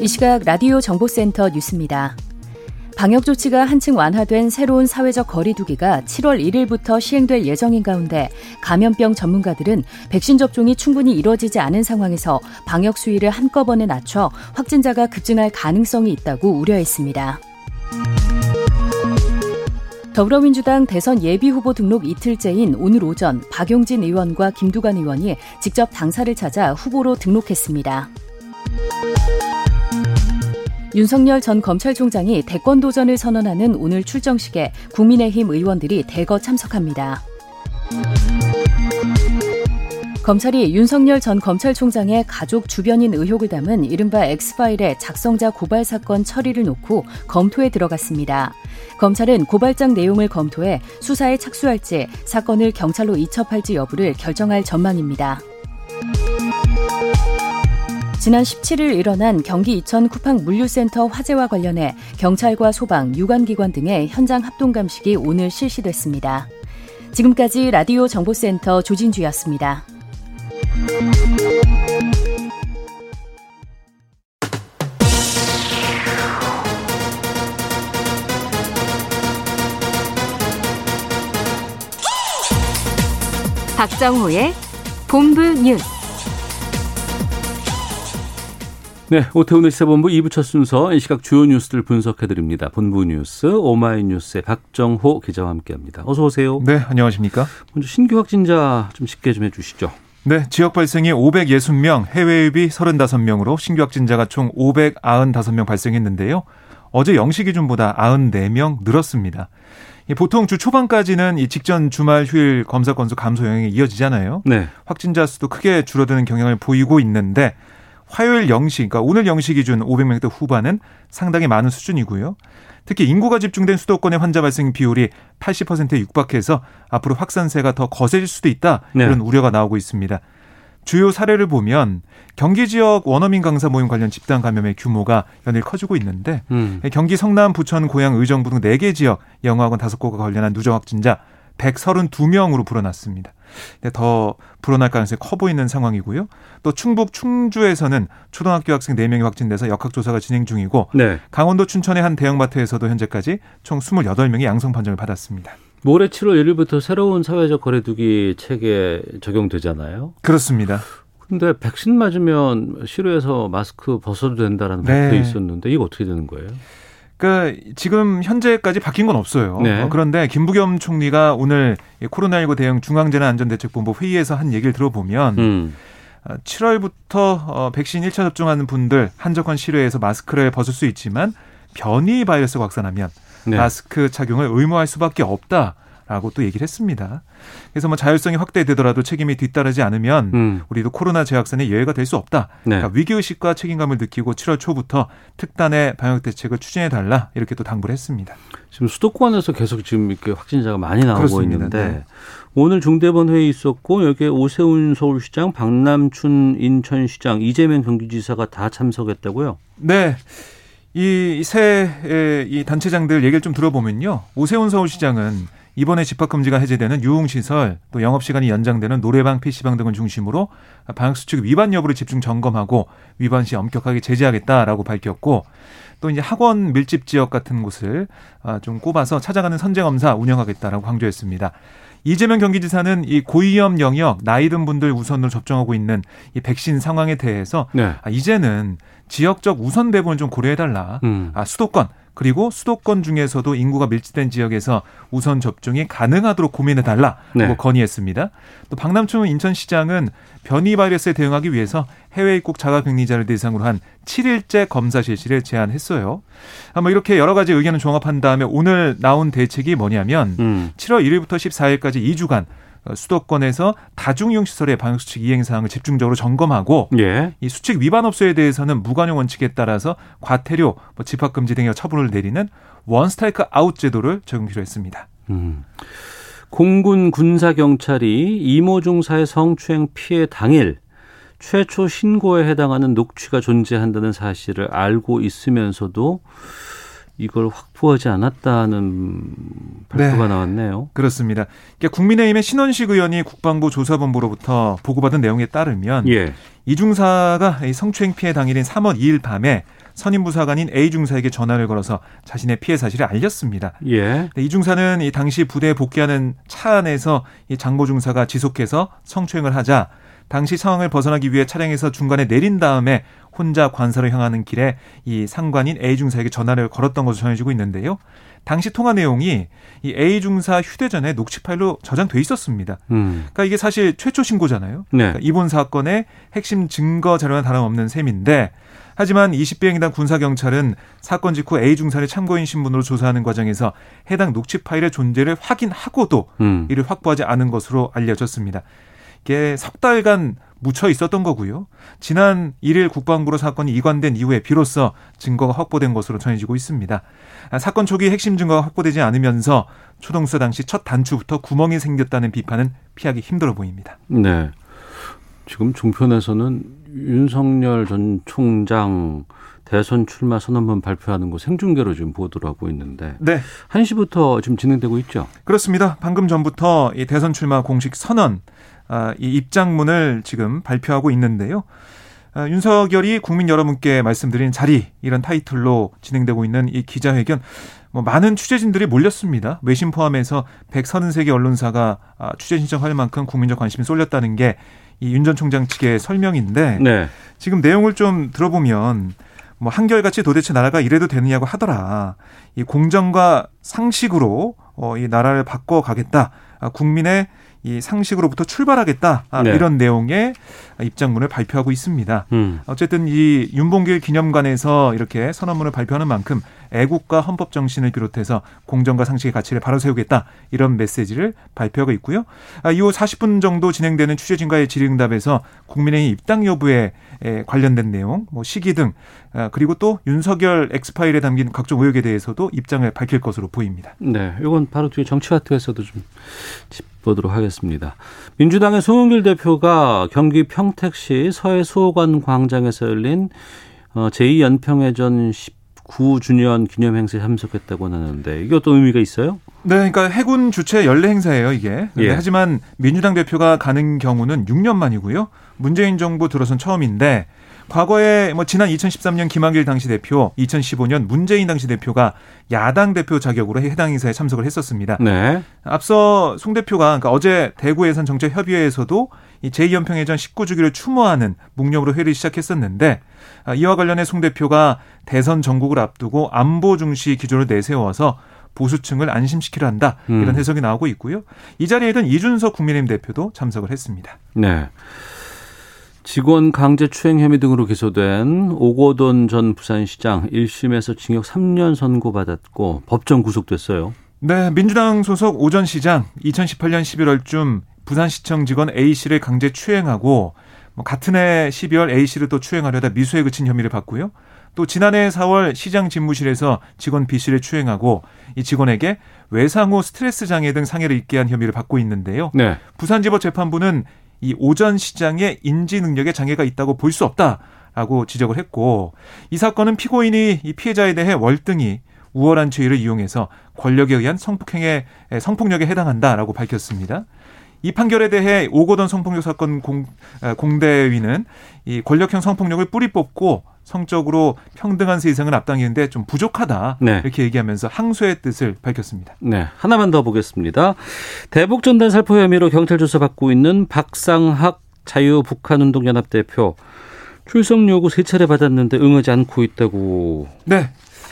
이 시각 라디오 정보센터 뉴스입니다. 방역 조치가 한층 완화된 새로운 사회적 거리두기가 7월 1일부터 시행될 예정인 가운데 감염병 전문가들은 백신 접종이 충분히 이뤄지지 않은 상황에서 방역 수위를 한꺼번에 낮춰 확진자가 급증할 가능성이 있다고 우려했습니다. 더불어민주당 대선 예비후보 등록 이틀째인 오늘 오전 박용진 의원과 김두관 의원이 직접 당사를 찾아 후보로 등록했습니다. 윤석열 전 검찰총장이 대권 도전을 선언하는 오늘 출정식에 국민의힘 의원들이 대거 참석합니다. 검찰이 윤석열 전 검찰총장의 가족 주변인 의혹을 담은 이른바 엑스파일의 작성자 고발 사건 처리를 놓고 검토에 들어갔습니다. 검찰은 고발장 내용을 검토해 수사에 착수할지 사건을 경찰로 이첩할지 여부를 결정할 전망입니다. 지난 17일 일어난 경기 이천 쿠팡 물류센터 화재와 관련해 경찰과 소방, 유관기관 등의 현장 합동 감식이 오늘 실시됐습니다. 지금까지 라디오 정보센터 조진주였습니다. 박정호의 본부 뉴스. 네, 오태훈의 시사본부 2부 첫 순서 이 시각 주요 뉴스들 분석해드립니다. 본부 뉴스 오마이뉴스의 박정호 기자와 함께합니다. 어서 오세요. 네, 안녕하십니까? 먼저 신규 확진자 좀 쉽게 좀 해주시죠. 네, 지역 발생이 560명, 해외 유입이 35명으로 신규 확진자가 총 595명 발생했는데요. 어제 0시 기준보다 94명 늘었습니다. 보통 주 초반까지는 이 직전 주말 휴일 검사 건수 감소 영향이 이어지잖아요. 네. 확진자 수도 크게 줄어드는 경향을 보이고 있는데 화요일 0시, 그러니까 오늘 0시 기준 500명대 후반은 상당히 많은 수준이고요. 특히 인구가 집중된 수도권의 환자 발생 비율이 80%에 육박해서 앞으로 확산세가 더 거세질 수도 있다. 네. 이런 우려가 나오고 있습니다. 주요 사례를 보면 경기 지역 원어민 강사 모임 관련 집단 감염의 규모가 연일 커지고 있는데 음. 경기 성남, 부천, 고양, 의정부 등 4개 지역 영어학원 5곳과 관련한 누적 확진자 132명으로 불어났습니다. 네, 더 불어날 가능성이 커 보이는 상황이고요. 또 충북 충주에서는 초등학교 학생 4명이 확진돼서 역학조사가 진행 중이고 네. 강원도 춘천의 한 대형마트에서도 현재까지 총 28명이 양성 판정을 받았습니다. 모레 7월 1일부터 새로운 사회적 거리두기 체계 적용되잖아요. 그렇습니다. 근데 백신 맞으면 실외에서 마스크 벗어도 된다라는 네. 발표 있었는데 이거 어떻게 되는 거예요? 그러니까 지금 현재까지 바뀐 건 없어요. 네. 어, 그런데 김부겸 총리가 오늘 이 코로나19 대응 중앙재난안전대책본부 회의에서 한 얘기를 들어보면 음. 7월부터 어, 백신 1차 접종하는 분들 한적한 실외에서 마스크를 벗을 수 있지만 변이 바이러스가 확산하면 네. 마스크 착용을 의무화할 수밖에 없다. 라고 또 얘기를 했습니다. 그래서 뭐 자율성이 확대되더라도 책임이 뒤따르지 않으면 음. 우리도 코로나 재확산에 예외가 될 수 없다. 네. 그러니까 위기의식과 책임감을 느끼고 7월 초부터 특단의 방역 대책을 추진해 달라 이렇게 또 당부를 했습니다. 지금 수도권에서 계속 지금 이렇게 확진자가 많이 나오고 그렇습니다. 있는데 네. 오늘 중대본 회의 있었고 여기에 오세훈 서울시장, 박남춘 인천시장, 이재명 경기지사가 다 참석했다고요? 네. 이새이 단체장들 얘기를 좀 들어보면요. 오세훈 서울시장은 이번에 집합금지가 해제되는 유흥시설 또 영업시간이 연장되는 노래방, PC방 등을 중심으로 방역수칙 위반 여부를 집중 점검하고 위반 시 엄격하게 제재하겠다라고 밝혔고 또 이제 학원 밀집 지역 같은 곳을 아, 좀 꼽아서 찾아가는 선제검사 운영하겠다라고 강조했습니다. 이재명 경기지사는 이 고위험 영역 나이 든 분들 우선으로 접종하고 있는 이 백신 상황에 대해서 네. 아, 이제는 지역적 우선 배분을 좀 고려해달라. 음. 아, 수도권 그리고 수도권 중에서도 인구가 밀집된 지역에서 우선 접종이 가능하도록 고민해 달라고 네. 건의했습니다. 또 박남춘 인천시장은 변이 바이러스에 대응하기 위해서 해외 입국 자가격리자를 대상으로 한 7일째 검사 실시를 제안했어요. 아마 이렇게 여러 가지 의견을 종합한 다음에 오늘 나온 대책이 뭐냐면 음. 7월 1일부터 14일까지 2주간 어, 수도권에서 다중이용 시설의 방역 수칙 이행 사항을 집중적으로 점검하고 예. 이 수칙 위반 업소에 대해서는 무관용 원칙에 따라서 과태료, 뭐 집합 금지 등의 처분을 내리는 one strike out 제도를 적용키로 했습니다. 음. 공군 군사 경찰이 이모 중사의 성추행 피해 당일 최초 신고에 해당하는 녹취가 존재한다는 사실을 알고 있으면서도 이걸 확보하지 않았다는 발표가 네. 나왔네요. 그렇습니다. 그러니까 국민의힘의 신원식 의원이 국방부 조사본부로부터 보고받은 내용에 따르면 예. 이 중사가 이 성추행 피해 당일인 3월 2일 밤에 선임 부사관인 A 중사에게 전화를 걸어서 자신의 피해 사실을 알렸습니다. 예. 이 중사는 이 당시 부대에 복귀하는 차 안에서 이 장모 중사가 지속해서 성추행을 하자 당시 상황을 벗어나기 위해 차량에서 중간에 내린 다음에 혼자 관사로 향하는 길에 이 상관인 A 중사에게 전화를 걸었던 것으로 전해지고 있는데요. 당시 통화 내용이 이 A 중사 휴대전에 녹취 파일로 저장돼 있었습니다. 음. 그러니까 이게 사실 최초 신고잖아요. 네. 그러니까 이번 사건의 핵심 증거 자료는 다름없는 셈인데 하지만 20비행단 군사경찰은 사건 직후 A 중사를 참고인 신분으로 조사하는 과정에서 해당 녹취 파일의 존재를 확인하고도 음. 이를 확보하지 않은 것으로 알려졌습니다. 이게 석 달간 묻혀 있었던 거고요. 지난 1일 국방부로 사건이 이관된 이후에 비로소 증거가 확보된 것으로 전해지고 있습니다. 아, 사건 초기 핵심 증거가 확보되지 않으면서 초동수사 당시 첫 단추부터 구멍이 생겼다는 비판은 피하기 힘들어 보입니다. 네. 지금 종편에서는 윤석열 전 총장 대선 출마 선언문 발표하는 거 생중계로 지금 보도를 하고 있는데 네, 1시부터 지금 진행되고 있죠. 그렇습니다. 방금 전부터 이 대선 출마 공식 선언, 아, 이 입장문을 지금 발표하고 있는데요. 아, 윤석열이 국민 여러분께 말씀드린 자리 이런 타이틀로 진행되고 있는 이 기자회견 뭐 많은 취재진들이 몰렸습니다. 외신 포함해서 133개 언론사가 아, 취재 신청할 만큼 국민적 관심이 쏠렸다는 게 이 윤 전 총장 측의 설명인데 네. 지금 내용을 좀 들어보면 뭐 한결같이 도대체 나라가 이래도 되느냐고 하더라. 이 공정과 상식으로 어, 이 나라를 바꿔 가겠다. 아, 국민의 이 상식으로부터 출발하겠다. 아, 네. 이런 내용의 입장문을 발표하고 있습니다. 음. 어쨌든 이 윤봉길 기념관에서 이렇게 선언문을 발표하는 만큼 애국과 헌법 정신을 비롯해서 공정과 상식의 가치를 바로 세우겠다 이런 메시지를 발표하고 있고요. 아, 이후 40분 정도 진행되는 취재진과의 질의응답에서 국민의힘 입당 여부에 에, 관련된 내용, 뭐 시기 등 아, 그리고 또 윤석열 엑스파일에 담긴 각종 의혹에 대해서도 입장을 밝힐 것으로 보입니다. 네, 이건 바로 뒤에 정치화투에서도 좀짚 보도록 하겠습니다. 민주당의 송영길 대표가 경기 평택시 서해 수호관 광장에서 열린 어, 제2연평해전 19주년 기념 행사에 참석했다고 하는데 이게 어떤 의미가 있어요? 네, 그러니까 해군 주최 연례 행사예요, 이게. 근데 예. 하지만 민주당 대표가 가는 경우는 6년 만이고요. 문재인 정부 들어선 처음인데 과거에 뭐 지난 2013년 김한길 당시 대표, 2015년 문재인 당시 대표가 야당 대표 자격으로 해당 행사에 참석을 했었습니다. 네. 앞서 송 대표가 그러니까 어제 대구 예산 정책 협의회에서도 이 제2연평해전 19주기를 추모하는 묵념으로 회의를 시작했었는데 아, 이와 관련해 송 대표가 대선 전국을 앞두고 안보 중시 기조를 내세워서 보수층을 안심시키려 한다 이런 음. 해석이 나오고 있고요. 이 자리에는 이준석 국민의힘 대표도 참석을 했습니다. 네. 직원 강제 추행 혐의 등으로 기소된 오고돈 전 부산시장 1심에서 징역 3년 선고받았고 법정 구속됐어요. 네, 민주당 소속 오전 시장 2018년 11월쯤 부산시청 직원 A 씨를 강제 추행하고 뭐 같은 해 12월 A 씨를 또 추행하려다 미수에 그친 혐의를 받고요. 또 지난해 4월 시장 집무실에서 직원 B 씨를 추행하고 이 직원에게 외상 후 스트레스 장애 등 상해를 입게 한 혐의를 받고 있는데요. 네. 부산지법 재판부는 이 오전 시장의 인지 능력에 장애가 있다고 볼 수 없다라고 지적을 했고 이 사건은 피고인이 이 피해자에 대해 월등히 우월한 지위를 이용해서 권력에 의한 성폭행에 성폭력에 해당한다라고 밝혔습니다. 이 판결에 대해 오고던 성폭력 사건 공, 에, 공대위는 이 권력형 성폭력을 뿌리 뽑고 성적으로 평등한 세상을 앞당기는데 좀 부족하다 네. 이렇게 얘기하면서 항소의 뜻을 밝혔습니다. 네, 하나만 더 보겠습니다. 대북 전단 살포 혐의로 경찰 조사 받고 있는 박상학 자유 북한 운동 연합 대표 출석 요구 세 차례 받았는데 응하지 않고 있다고. 네.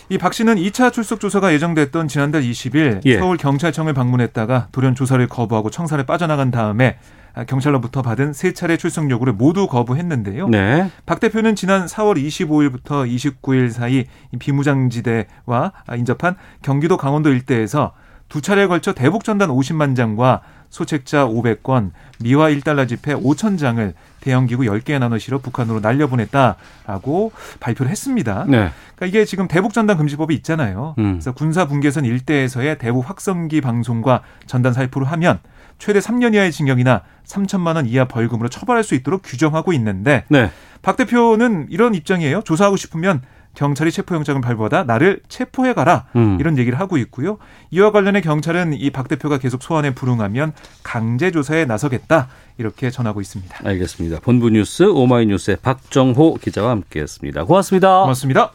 이박 씨는 2차 출석 조사가 예정됐던 지난달 20일 예. 서울 경찰청을 방문했다가 돌연 조사를 거부하고 청사를 빠져나간 다음에 아, 경찰로부터 받은 세 차례 출석 요구를 모두 거부했는데요. 네. 박 대표는 지난 4월 25일부터 29일 사이 이 비무장지대와 아, 인접한 경기도 강원도 일대에서 두 차례에 걸쳐 대북 전단 50만 장과 소책자 500건, 미화 1달러 지폐 5천 장을 대형기구 10개에 나눠 실어 북한으로 날려보냈다라고 발표를 했습니다. 네. 그러니까 이게 지금 대북 전단 금지법이 있잖아요. 음. 그래서 군사 분계선 일대에서의 대북 확성기 방송과 전단 살포를 하면 최대 3년 이하의 징역이나 3천만 원 이하 벌금으로 처벌할 수 있도록 규정하고 있는데 네. 박 대표는 이런 입장이에요. 조사하고 싶으면 경찰이 체포영장을 발부하다 나를 체포해 가라 음. 이런 얘기를 하고 있고요. 이와 관련해 경찰은 이 박 대표가 계속 소환에 불응하면 강제 조사에 나서겠다 이렇게 전하고 있습니다. 알겠습니다. 본부 뉴스 오마이뉴스의 박정호 기자와 함께했습니다. 고맙습니다. 고맙습니다.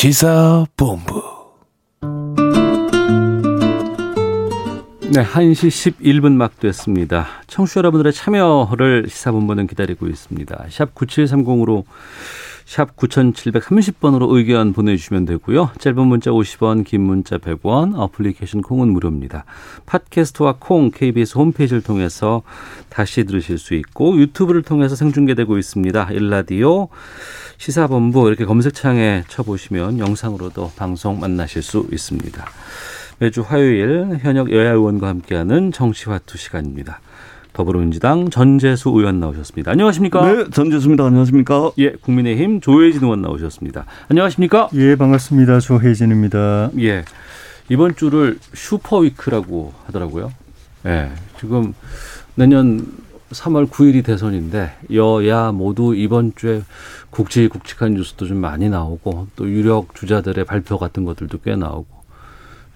시사본부 네, 1시 11분 막 됐습니다. 청취자 여러분들의 참여를 시사본부는 기다리고 있습니다. 샵 9730으로 샵 9730번으로 의견 보내주시면 되고요. 짧은 문자 50원, 긴 문자 100원, 어플리케이션 콩은 무료입니다. 팟캐스트와 콩, KBS 홈페이지를 통해서 다시 들으실 수 있고 유튜브를 통해서 생중계되고 있습니다. 일라디오 시사본부 이렇게 검색창에 쳐보시면 영상으로도 방송 만나실 수 있습니다. 매주 화요일 현역 여야 의원과 함께하는 정치화투 시간입니다. 더불어민주당 전재수 의원 나오셨습니다. 안녕하십니까? 네, 전재수입니다. 안녕하십니까? 예, 국민의힘 조해진 의원 나오셨습니다. 안녕하십니까? 예, 반갑습니다. 조해진입니다. 예, 이번 주를 super week라고 하더라고요. 예, 지금 내년 3월 9일이 대선인데 여야 모두 이번 주에 굵직굵직한 뉴스도 좀 많이 나오고 또 유력 주자들의 발표 같은 것들도 꽤 나오고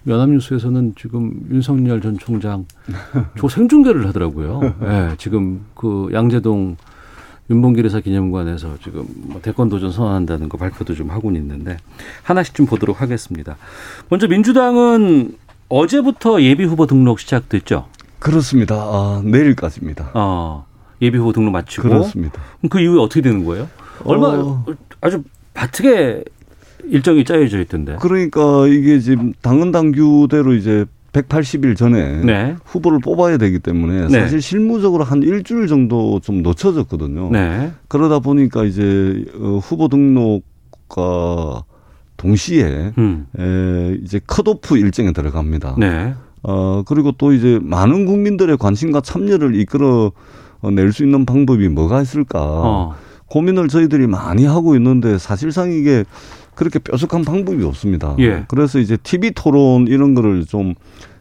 연합뉴스에서는 지금 윤석열 전 총장 조 생중계를 하더라고요. 예, 지금 그 양재동 윤봉길 의사 기념관에서 지금 뭐 대권 도전 선언한다는 거 발표도 좀 하고 있는데 하나씩 좀 보도록 하겠습니다. 먼저 민주당은 어제부터 예비 후보 등록 시작됐죠. 그렇습니다. 아, 내일까지입니다. 어, 예비 후보 등록 마치고 그렇습니다. 그 이후에 어떻게 되는 거예요? 얼마 어. 아주 바트게 일정이 짜여져 있던데. 그러니까 이게 지금 당헌 당규대로 이제 180일 전에 네. 후보를 뽑아야 되기 때문에 네. 사실 실무적으로 한 일주일 정도 좀 늦춰졌거든요. 네. 그러다 보니까 이제 어, 후보 등록과 동시에 음. 에, 이제 컷오프 일정에 들어갑니다. 네. 어, 그리고 또 이제 많은 국민들의 관심과 참여를 이끌어 낼 수 있는 방법이 뭐가 있을까 어. 고민을 저희들이 많이 하고 있는데 사실상 이게 그렇게 뾰족한 방법이 없습니다. 예. 그래서 이제 TV 토론 이런 거를 좀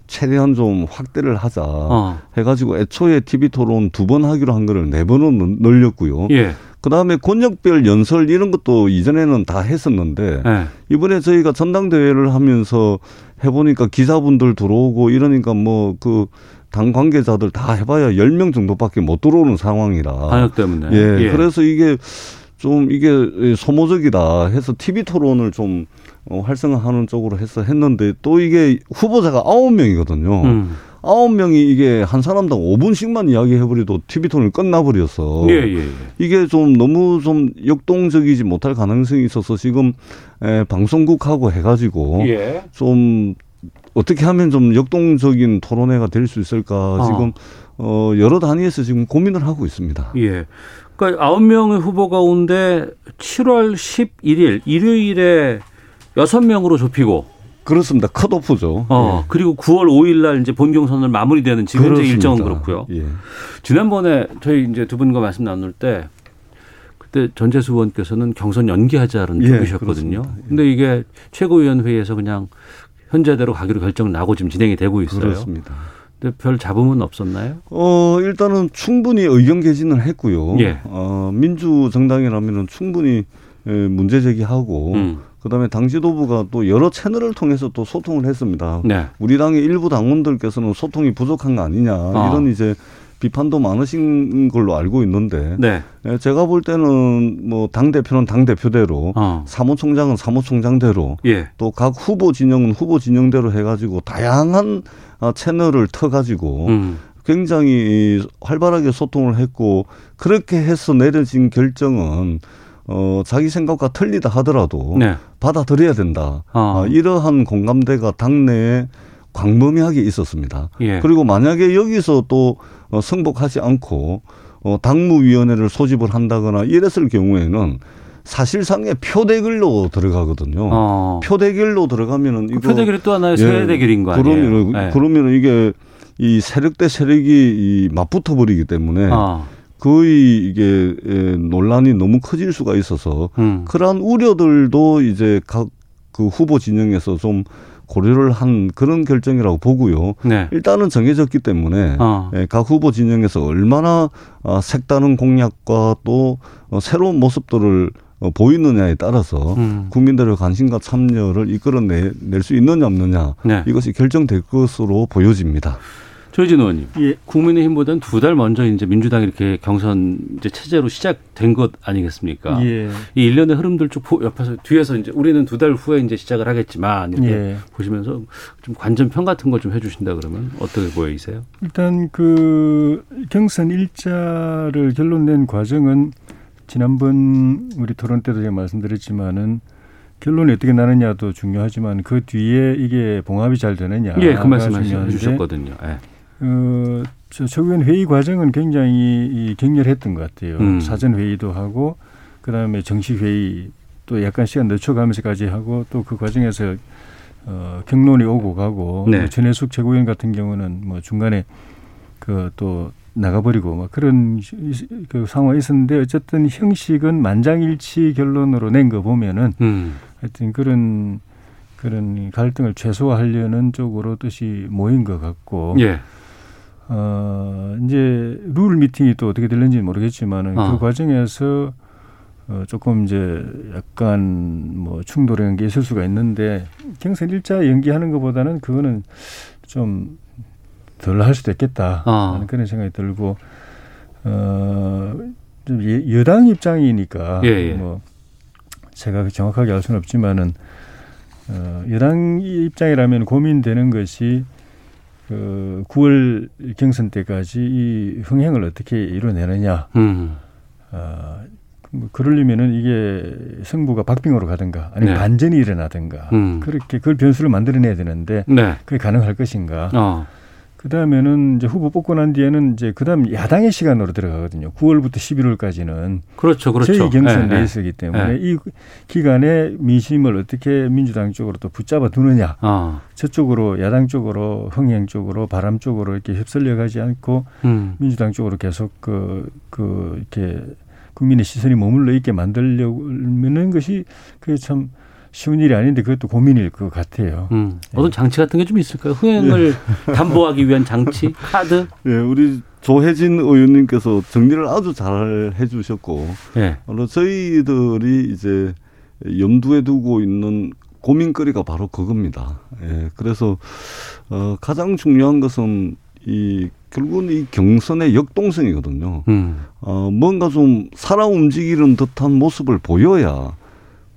최대한 좀 확대를 하자 어. 해가지고 애초에 TV 토론 두 번 하기로 한 거를 네 번은 늘렸고요. 예. 그 다음에 권역별 연설 이런 것도 이전에는 다 했었는데 네. 이번에 저희가 전당대회를 하면서 해보니까 기자분들 들어오고 이러니까 뭐그 당 관계자들 다 해봐야 10명 정도밖에 못 들어오는 상황이라. 방역 때문에. 예, 그래서 이게 좀 이게 소모적이다 해서 TV 토론을 좀 어, 활성화하는 쪽으로 해서 했는데 또 이게 후보자가 9명이거든요. 음. 아홉 명이 이게 한 사람당 5분씩만 이야기해버려도 TV 토론이 끝나버려서 예, 예, 예. 이게 좀 너무 좀 역동적이지 못할 가능성이 있어서 지금 에, 방송국하고 해가지고 예. 좀 어떻게 하면 좀 역동적인 토론회가 될 수 있을까 지금 어 여러 단위에서 지금 고민을 하고 있습니다. 예. 그러니까 아홉 명의 후보 가운데 7월 11일 일요일에 여섯 명으로 좁히고 그렇습니다. 컷오프죠. 어, 그리고 9월 5일 날 이제 본경 선을 마무리되는 지금 현재. 일정은 그렇고요. 예. 지난번에 저희 이제 두 분과 말씀 나눌 때 그때 전재수 의원께서는 경선 연기하자는 예, 쪽이셨거든요. 그렇습니다. 예. 근데 이게 최고위원회에서 그냥 현재대로 가기로 결정 나고 지금 진행이 되고 있어요. 그렇습니다. 별 잡음은 없었나요? 어, 일단은 충분히 의견 개진을 했고요. 예. 어, 민주 정당이라면은 충분히 에, 문제 제기하고 음. 그다음에 당 지도부가 또 여러 채널을 통해서 또 소통을 했습니다. 네. 우리 당의 일부 당원들께서는 소통이 부족한 거 아니냐 아. 이런 이제 비판도 많으신 걸로 알고 있는데 네. 예, 제가 볼 때는 뭐 당 대표는 당 대표대로 어. 사무총장은 사무총장대로 예. 또각 후보 진영은 후보 진영대로 해가지고 다양한 아, 채널을 터가지고 음. 굉장히 활발하게 소통을 했고 그렇게 해서 내려진 결정은 어 자기 생각과 틀리다 하더라도 네. 받아들여야 된다. 어. 이러한 공감대가 당내에 광범위하게 있었습니다. 예. 그리고 만약에 여기서 또 어, 승복하지 않고 어, 당무위원회를 소집을 한다거나 이랬을 경우에는 사실상의 표대결로 들어가거든요. 어. 표대결로 들어가면은 그 이거 표대결이 또 하나의 세대결인 예, 거 아니에요? 그러면은 네. 그러면은 이게 이 세력 대 세력이 이 맞붙어 버리기 때문에 어. 거의 이게 예, 논란이 너무 커질 수가 있어서 음. 그러한 우려들도 이제 각 그 후보 진영에서 좀 고려를 한 그런 결정이라고 보고요. 네. 일단은 정해졌기 때문에 어. 예, 각 후보 진영에서 얼마나 어, 색다른 공약과 또 어, 새로운 모습들을 어, 보이느냐에 따라서 음. 국민들의 관심과 참여를 이끌어낼 수 있느냐 없느냐 네. 이것이 결정될 것으로 보여집니다. 조희진 의원님, 예. 국민의힘보다는 두 달 먼저 이제 민주당이 이렇게 경선 이제 체제로 시작된 것 아니겠습니까? 예. 이 일련의 흐름들 쭉 옆에서 뒤에서 이제 우리는 두 달 후에 이제 시작을 하겠지만 이렇게 예. 보시면서 좀 관전평 같은 걸 좀 해주신다 그러면 어떻게 보이세요? 일단 그 경선 일자를 결론 낸 과정은 지난번 우리 토론 때도 제가 말씀드렸지만은 결론이 어떻게 나느냐도 중요하지만 그 뒤에 이게 봉합이 잘 되느냐. 예, 그 말씀 해주셨거든요. 예. 어, 저 최고위원 회의 과정은 굉장히 격렬했던 것 같아요. 음. 사전 회의도 하고 그다음에 정식 회의 또 약간 시간 늦춰가면서까지 하고 또 그 과정에서 어, 경론이 오고 가고 네. 뭐 전해숙 최고위원 같은 경우는 뭐 중간에 그 또 나가버리고 막 그런 그 상황이 있었는데 어쨌든 형식은 만장일치 결론으로 낸 거 보면은 음. 하여튼 그런 그런 갈등을 최소화하려는 쪽으로 뜻이 모인 것 같고 예. 어, 이제 룰 미팅이 또 어떻게 될는지 모르겠지만은 어. 그 과정에서 어, 조금 이제 약간 뭐 충돌이라는 게 있을 수가 있는데 경선 일자 연기하는 것보다는 그거는 좀 덜 할 수도 있겠다 어. 하는 그런 생각이 들고 어, 좀 여당 입장이니까 예, 예. 뭐 제가 정확하게 알 수는 없지만은 어, 여당 입장이라면 고민되는 것이 그 9월 경선 때까지 이 흥행을 어떻게 이뤄내느냐. 음. 어, 뭐 그러려면은 이게 승부가 박빙으로 가든가 아니면 네. 반전이 일어나든가 음. 그렇게 그걸 변수를 만들어내야 되는데 네. 그게 가능할 것인가. 어. 그 다음에는 이제 후보 뽑고 난 뒤에는 이제 그 다음 야당의 시간으로 들어가거든요. 9월부터 11월까지는. 그렇죠, 그렇죠. 저희 경선 네, 레이스이기 때문에 네. 이 기간에 민심을 어떻게 민주당 쪽으로 또 붙잡아 두느냐. 어. 저쪽으로 야당 쪽으로 흥행 쪽으로 바람 쪽으로 이렇게 휩쓸려 가지 않고 음. 민주당 쪽으로 계속 그, 그 이렇게 국민의 시선이 머물러 있게 만들려는 것이 그게 참 쉬운 일이 아닌데 그것도 고민일 것 같아요. 음. 어떤 장치 같은 게 좀 있을까요? 흥행을 예. 담보하기 위한 장치, 카드? 예, 우리 조혜진 의원님께서 정리를 아주 잘 해주셨고, 예. 저희들이 이제 염두에 두고 있는 고민거리가 바로 그겁니다. 예, 그래서 어, 가장 중요한 것은 이 결국은 이 경선의 역동성이거든요. 음. 어, 뭔가 좀 살아 움직이는 듯한 모습을 보여야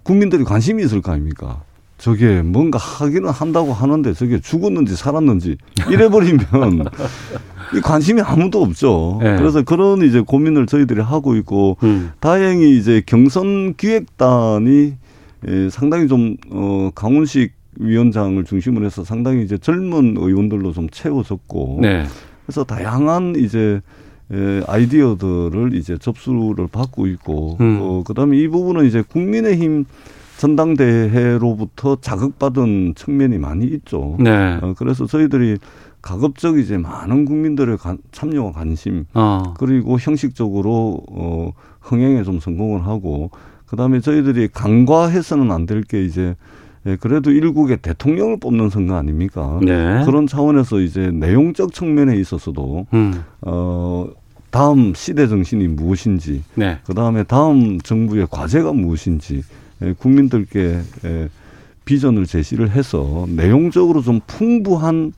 국민들이 관심이 있을 거 아닙니까? 저게 뭔가 하기는 한다고 하는데 저게 죽었는지 살았는지 이래버리면 이 관심이 아무도 없죠. 네. 그래서 그런 이제 고민을 저희들이 하고 있고 음. 다행히 이제 경선 기획단이 예, 상당히 좀 어, 강훈식 위원장을 중심으로 해서 상당히 이제 젊은 의원들로 좀 채워졌고 네. 그래서 다양한 이제 예, 아이디어들을 이제 접수를 받고 있고 음. 어, 그다음에 이 부분은 이제 국민의힘 전당대회로부터 자극받은 측면이 많이 있죠. 네. 어, 그래서 저희들이 가급적 이제 많은 국민들의 관, 참여와 관심 어. 그리고 형식적으로 어, 흥행에 좀 성공을 하고 그다음에 저희들이 간과해서는 안 될 게 이제 예, 그래도 일국의 대통령을 뽑는 선거 아닙니까? 네. 그런 차원에서 이제 내용적 측면에 있어서도 음. 어 다음 시대 정신이 무엇인지, 네. 그 다음에 다음 정부의 과제가 무엇인지 예, 국민들께 예, 비전을 제시를 해서 내용적으로 좀 풍부한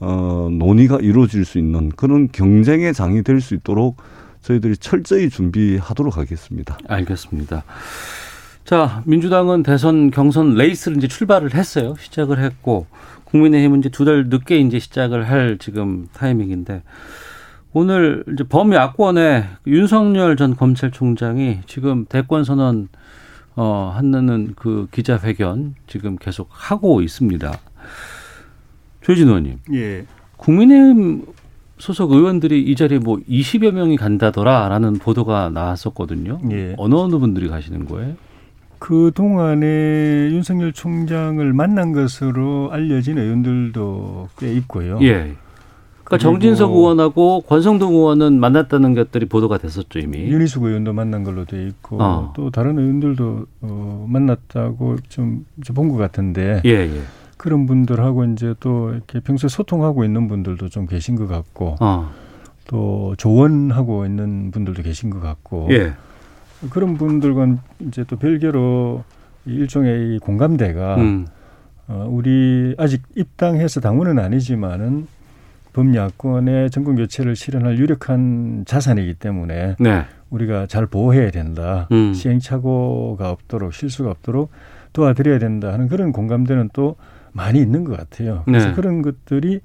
어 논의가 이루어질 수 있는 그런 경쟁의 장이 될 수 있도록 저희들이 철저히 준비하도록 하겠습니다. 알겠습니다. 자, 민주당은 대선 경선 레이스를 이제 출발을 했어요. 시작을 했고 국민의힘은 이제 두 달 늦게 이제 시작을 할 지금 타이밍인데 오늘 이제 범야권의 윤석열 전 검찰총장이 지금 대권 선언 어, 하는 그 기자회견 지금 계속 하고 있습니다. 조진 의원님. 예. 국민의힘 소속 의원들이 이 자리에 뭐 20여 명이 간다더라라는 보도가 나왔었거든요. 예. 어느 어느 분들이 가시는 거예요? 그 동안에 윤석열 총장을 만난 것으로 알려진 의원들도 꽤 있고요. 예. 그러니까 정진석 의원하고 권성동 의원은 만났다는 것들이 보도가 됐었죠 이미. 윤희숙 의원도 만난 걸로 돼 있고 어. 또 다른 의원들도 어, 만났다고 좀 본 것 같은데. 예, 예. 그런 분들하고 이제 또 이렇게 평소에 소통하고 있는 분들도 좀 계신 것 같고 어. 또 조언하고 있는 분들도 계신 것 같고 예. 그런 분들과 이제 또 별개로 일종의 이 공감대가 음. 어, 우리 아직 입당해서 당원은 아니지만은 범야권의 정권 교체를 실현할 유력한 자산이기 때문에 네. 우리가 잘 보호해야 된다. 음. 시행착오가 없도록 실수가 없도록 도와드려야 된다 하는 그런 공감대는 또 많이 있는 것 같아요. 그래서 네. 그런 것들이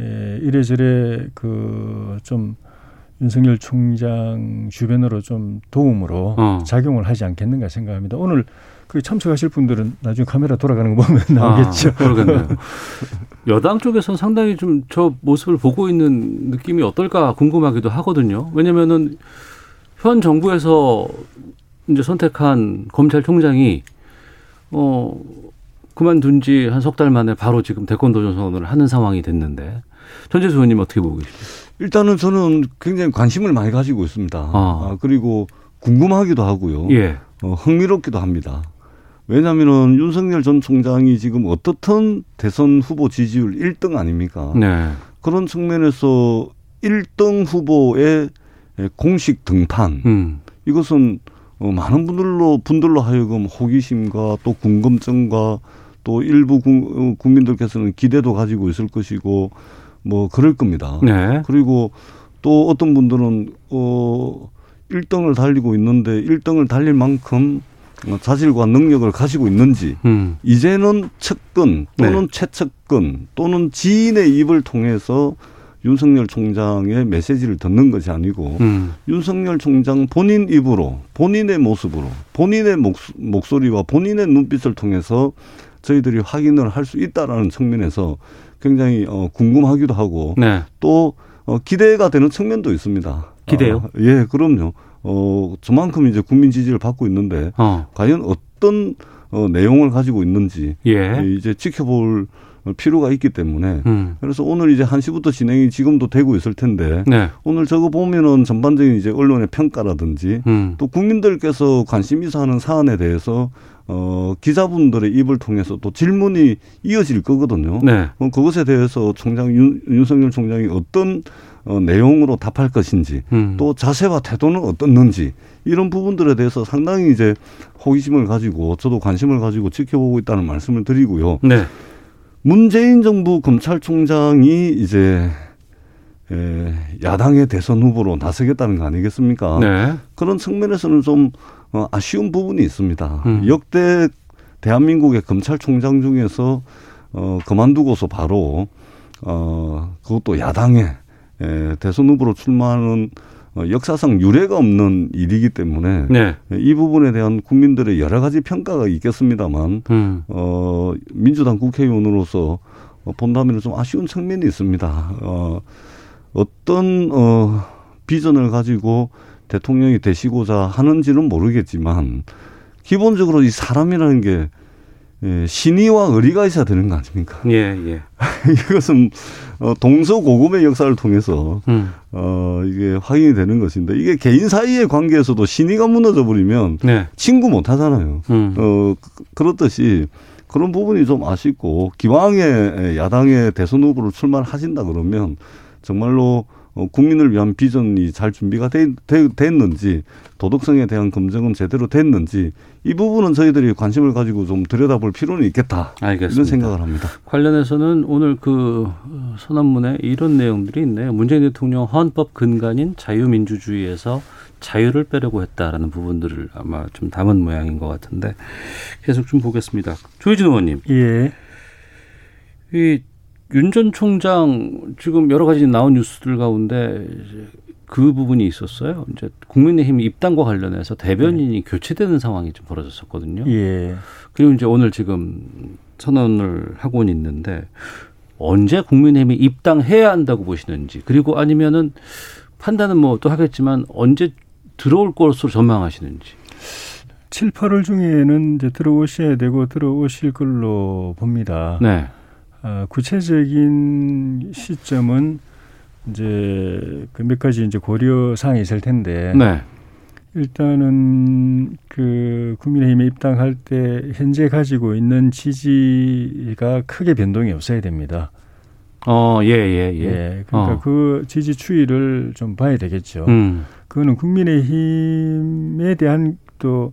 에, 이래저래 그좀 윤석열 총장 주변으로 좀 도움으로 어. 작용을 하지 않겠는가 생각합니다. 오늘 그 참석하실 분들은 나중에 카메라 돌아가는 거 보면 나오겠죠. 아, 그러겠네요. 여당 쪽에서는 상당히 좀 저 모습을 보고 있는 느낌이 어떨까 궁금하기도 하거든요. 왜냐면은 현 정부에서 이제 선택한 검찰총장이 어 그만둔 지 한 석 달 만에 바로 지금 대권 도전 선언을 하는 상황이 됐는데 전재수 의원님 어떻게 보고 계십니까? 일단은 저는 굉장히 관심을 많이 가지고 있습니다. 아. 아 그리고 궁금하기도 하고요. 예. 어, 흥미롭기도 합니다. 왜냐하면은 윤석열 전 총장이 지금 어떻든 대선 후보 지지율 1등 아닙니까? 네. 그런 측면에서 1등 후보의 공식 등판 음. 이것은 어, 많은 분들로 분들로 하여금 호기심과 또 궁금증과 또 일부 구, 어, 국민들께서는 기대도 가지고 있을 것이고 뭐 그럴 겁니다. 네. 그리고 또 어떤 분들은 어 1등을 달리고 있는데 1등을 달릴 만큼 뭐 자질과 능력을 가지고 있는지 음. 이제는 측근 또는 네. 최측근 또는 지인의 입을 통해서 윤석열 총장의 메시지를 듣는 것이 아니고 음. 윤석열 총장 본인 입으로 본인의 모습으로 본인의 목, 목소리와 본인의 눈빛을 통해서 저희들이 확인을 할 수 있다라는 측면에서 굉장히 어, 궁금하기도 하고 네. 또 어, 기대가 되는 측면도 있습니다. 기대요? 아, 예, 그럼요. 어, 저만큼 이제 국민 지지를 받고 있는데 어. 과연 어떤 어, 내용을 가지고 있는지 예. 이제 지켜볼 필요가 있기 때문에 음. 그래서 오늘 이제 1시부터 진행이 지금도 되고 있을 텐데 네. 오늘 저거 보면은 전반적인 이제 언론의 평가라든지 음. 또 국민들께서 관심 있어 하는 사안에 대해서 어, 기자분들의 입을 통해서 또 질문이 이어질 거거든요. 네. 어, 그것에 대해서 총장 윤, 윤석열 총장이 어떤 어, 내용으로 답할 것인지 음. 또 자세와 태도는 어떻는지 이런 부분들에 대해서 상당히 이제 호기심을 가지고 저도 관심을 가지고 지켜보고 있다는 말씀을 드리고요. 네. 문재인 정부 검찰총장이 이제 에, 야당의 대선 후보로 나서겠다는 거 아니겠습니까? 네. 그런 측면에서는 좀 어, 아쉬운 부분이 있습니다. 음. 역대 대한민국의 검찰총장 중에서 어, 그만두고서 바로 어, 그것도 야당의 에, 대선 후보로 출마하는 어, 역사상 유례가 없는 일이기 때문에 네. 이 부분에 대한 국민들의 여러 가지 평가가 있겠습니다만 음. 어, 민주당 국회의원으로서 어, 본다면 좀 아쉬운 측면이 있습니다. 어, 어떤 어, 비전을 가지고 대통령이 되시고자 하는지는 모르겠지만 기본적으로 이 사람이라는 게 예, 신의와 의리가 있어야 되는 거 아닙니까? 예, 예. 이것은 어, 동서고금의 역사를 통해서 음. 어, 이게 확인이 되는 것인데 이게 개인 사이의 관계에서도 신의가 무너져 버리면 네. 친구 못 하잖아요. 음. 어, 그렇듯이 그런 부분이 좀 아쉽고 기왕에 야당의 대선 후보를 출마를 하신다 그러면 정말로 어, 국민을 위한 비전이 잘 준비가 되, 되, 됐는지 도덕성에 대한 검증은 제대로 됐는지 이 부분은 저희들이 관심을 가지고 좀 들여다볼 필요는 있겠다. 알겠습니다. 이런 생각을 합니다. 관련해서는 오늘 그 선언문에 이런 내용들이 있네요. 문재인 대통령 헌법 근간인 자유민주주의에서 자유를 빼려고 했다라는 부분들을 아마 좀 담은 모양인 것 같은데 계속 좀 보겠습니다. 조혜진 의원님. 예. 이 윤 전 총장 지금 여러 가지 나온 뉴스들 가운데 그 부분이 있었어요. 이제 국민의힘 입당과 관련해서 대변인이 네. 교체되는 상황이 좀 벌어졌었거든요. 예. 그리고 이제 오늘 지금 선언을 하고는 있는데 언제 국민의힘이 입당해야 한다고 보시는지 그리고 아니면은 판단은 뭐 또 하겠지만 언제 들어올 것으로 전망하시는지. 7, 8월 중에는 이제 들어오셔야 되고 들어오실 걸로 봅니다. 네. 어, 구체적인 시점은 이제 그 몇 가지 이제 고려 사항이 있을 텐데. 네. 일단은 그 국민의힘에 입당할 때 현재 가지고 있는 지지가 크게 변동이 없어야 됩니다. 어, 예, 예, 예. 예 그러니까 어. 그 지지 추이를 좀 봐야 되겠죠. 음. 그거는 국민의힘에 대한 또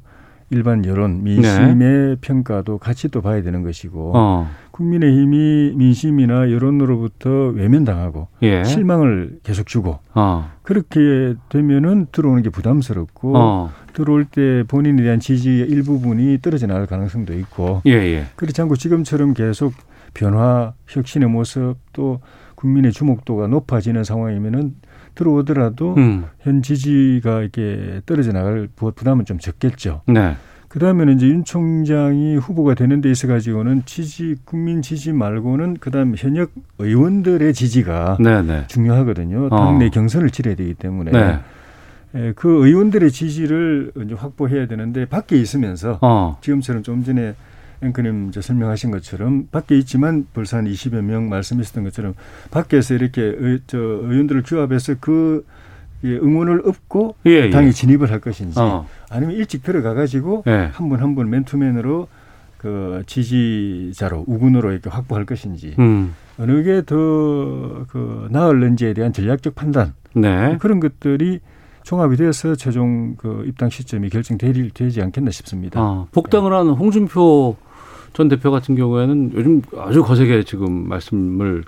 일반 여론, 민심의 네. 평가도 같이 또 봐야 되는 것이고 어. 국민의힘이 민심이나 여론으로부터 외면당하고 예. 실망을 계속 주고 어. 그렇게 되면은 들어오는 게 부담스럽고 어. 들어올 때 본인에 대한 지지의 일부분이 떨어져 나갈 가능성도 있고 예, 예. 그렇지 않고 지금처럼 계속 변화, 혁신의 모습 또 국민의 주목도가 높아지는 상황이면은 들어오더라도 음. 현 지지가 이렇게 떨어져 나갈 부담은 좀 적겠죠. 네. 그 다음에는 이제 윤 총장이 후보가 되는 데 있어 가지고는 지지, 국민 지지 말고는 그 다음 현역 의원들의 지지가 네네. 네. 중요하거든요. 어. 당내 경선을 치러야 되기 때문에. 네. 예, 그 의원들의 지지를 이제 확보해야 되는데 밖에 있으면서 어. 지금처럼 좀 전에 앵커님 이제 설명하신 것처럼 밖에 있지만 벌써 한 20여 명 말씀하셨던 것처럼 밖에서 이렇게 의, 저 의원들을 규합해서 그 예, 응원을 얻고 예, 예. 당에 진입을 할 것인지 어. 아니면 일찍 들어가 가지고 예. 한분 한 분 맨투맨으로 그 지지자로 우군으로 이렇게 확보할 것인지 음. 어느 게 더 그 나을는지에 대한 전략적 판단 네. 그런 것들이 종합이 돼서 최종 그 입당 시점이 결정되지 않겠나 싶습니다. 아, 복당을 하는 홍준표 전 대표 같은 경우에는 요즘 아주 거세게 지금 말씀을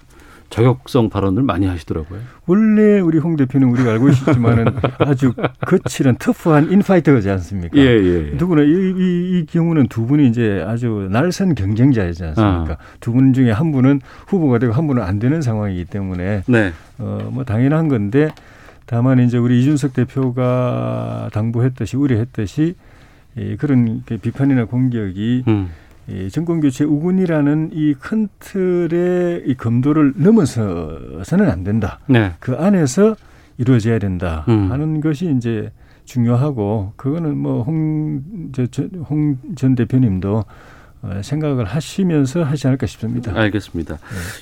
저격성 발언을 많이 하시더라고요. 원래 우리 홍 대표는 우리가 알고 있지만은 아주 거칠은 터프한 인파이터지 않습니까? 예, 예, 예. 누구나 이, 이, 이, 경우는 두 분이 이제 아주 날선 경쟁자이지 않습니까? 아. 두분 중에 한 분은 후보가 되고 한 분은 안 되는 상황이기 때문에 네. 어, 뭐 당연한 건데 다만 이제 우리 이준석 대표가 당부했듯이 우려했듯이 예, 그런 비판이나 공격이 음. 이 정권 교체 우군이라는 이 큰 틀의 이 검도를 넘어서서는 안 된다. 네. 그 안에서 이루어져야 된다 음. 하는 것이 이제 중요하고 그거는 뭐 홍홍 전 대표님도 어, 생각을 하시면서 하지 않을까 싶습니다. 알겠습니다. 네.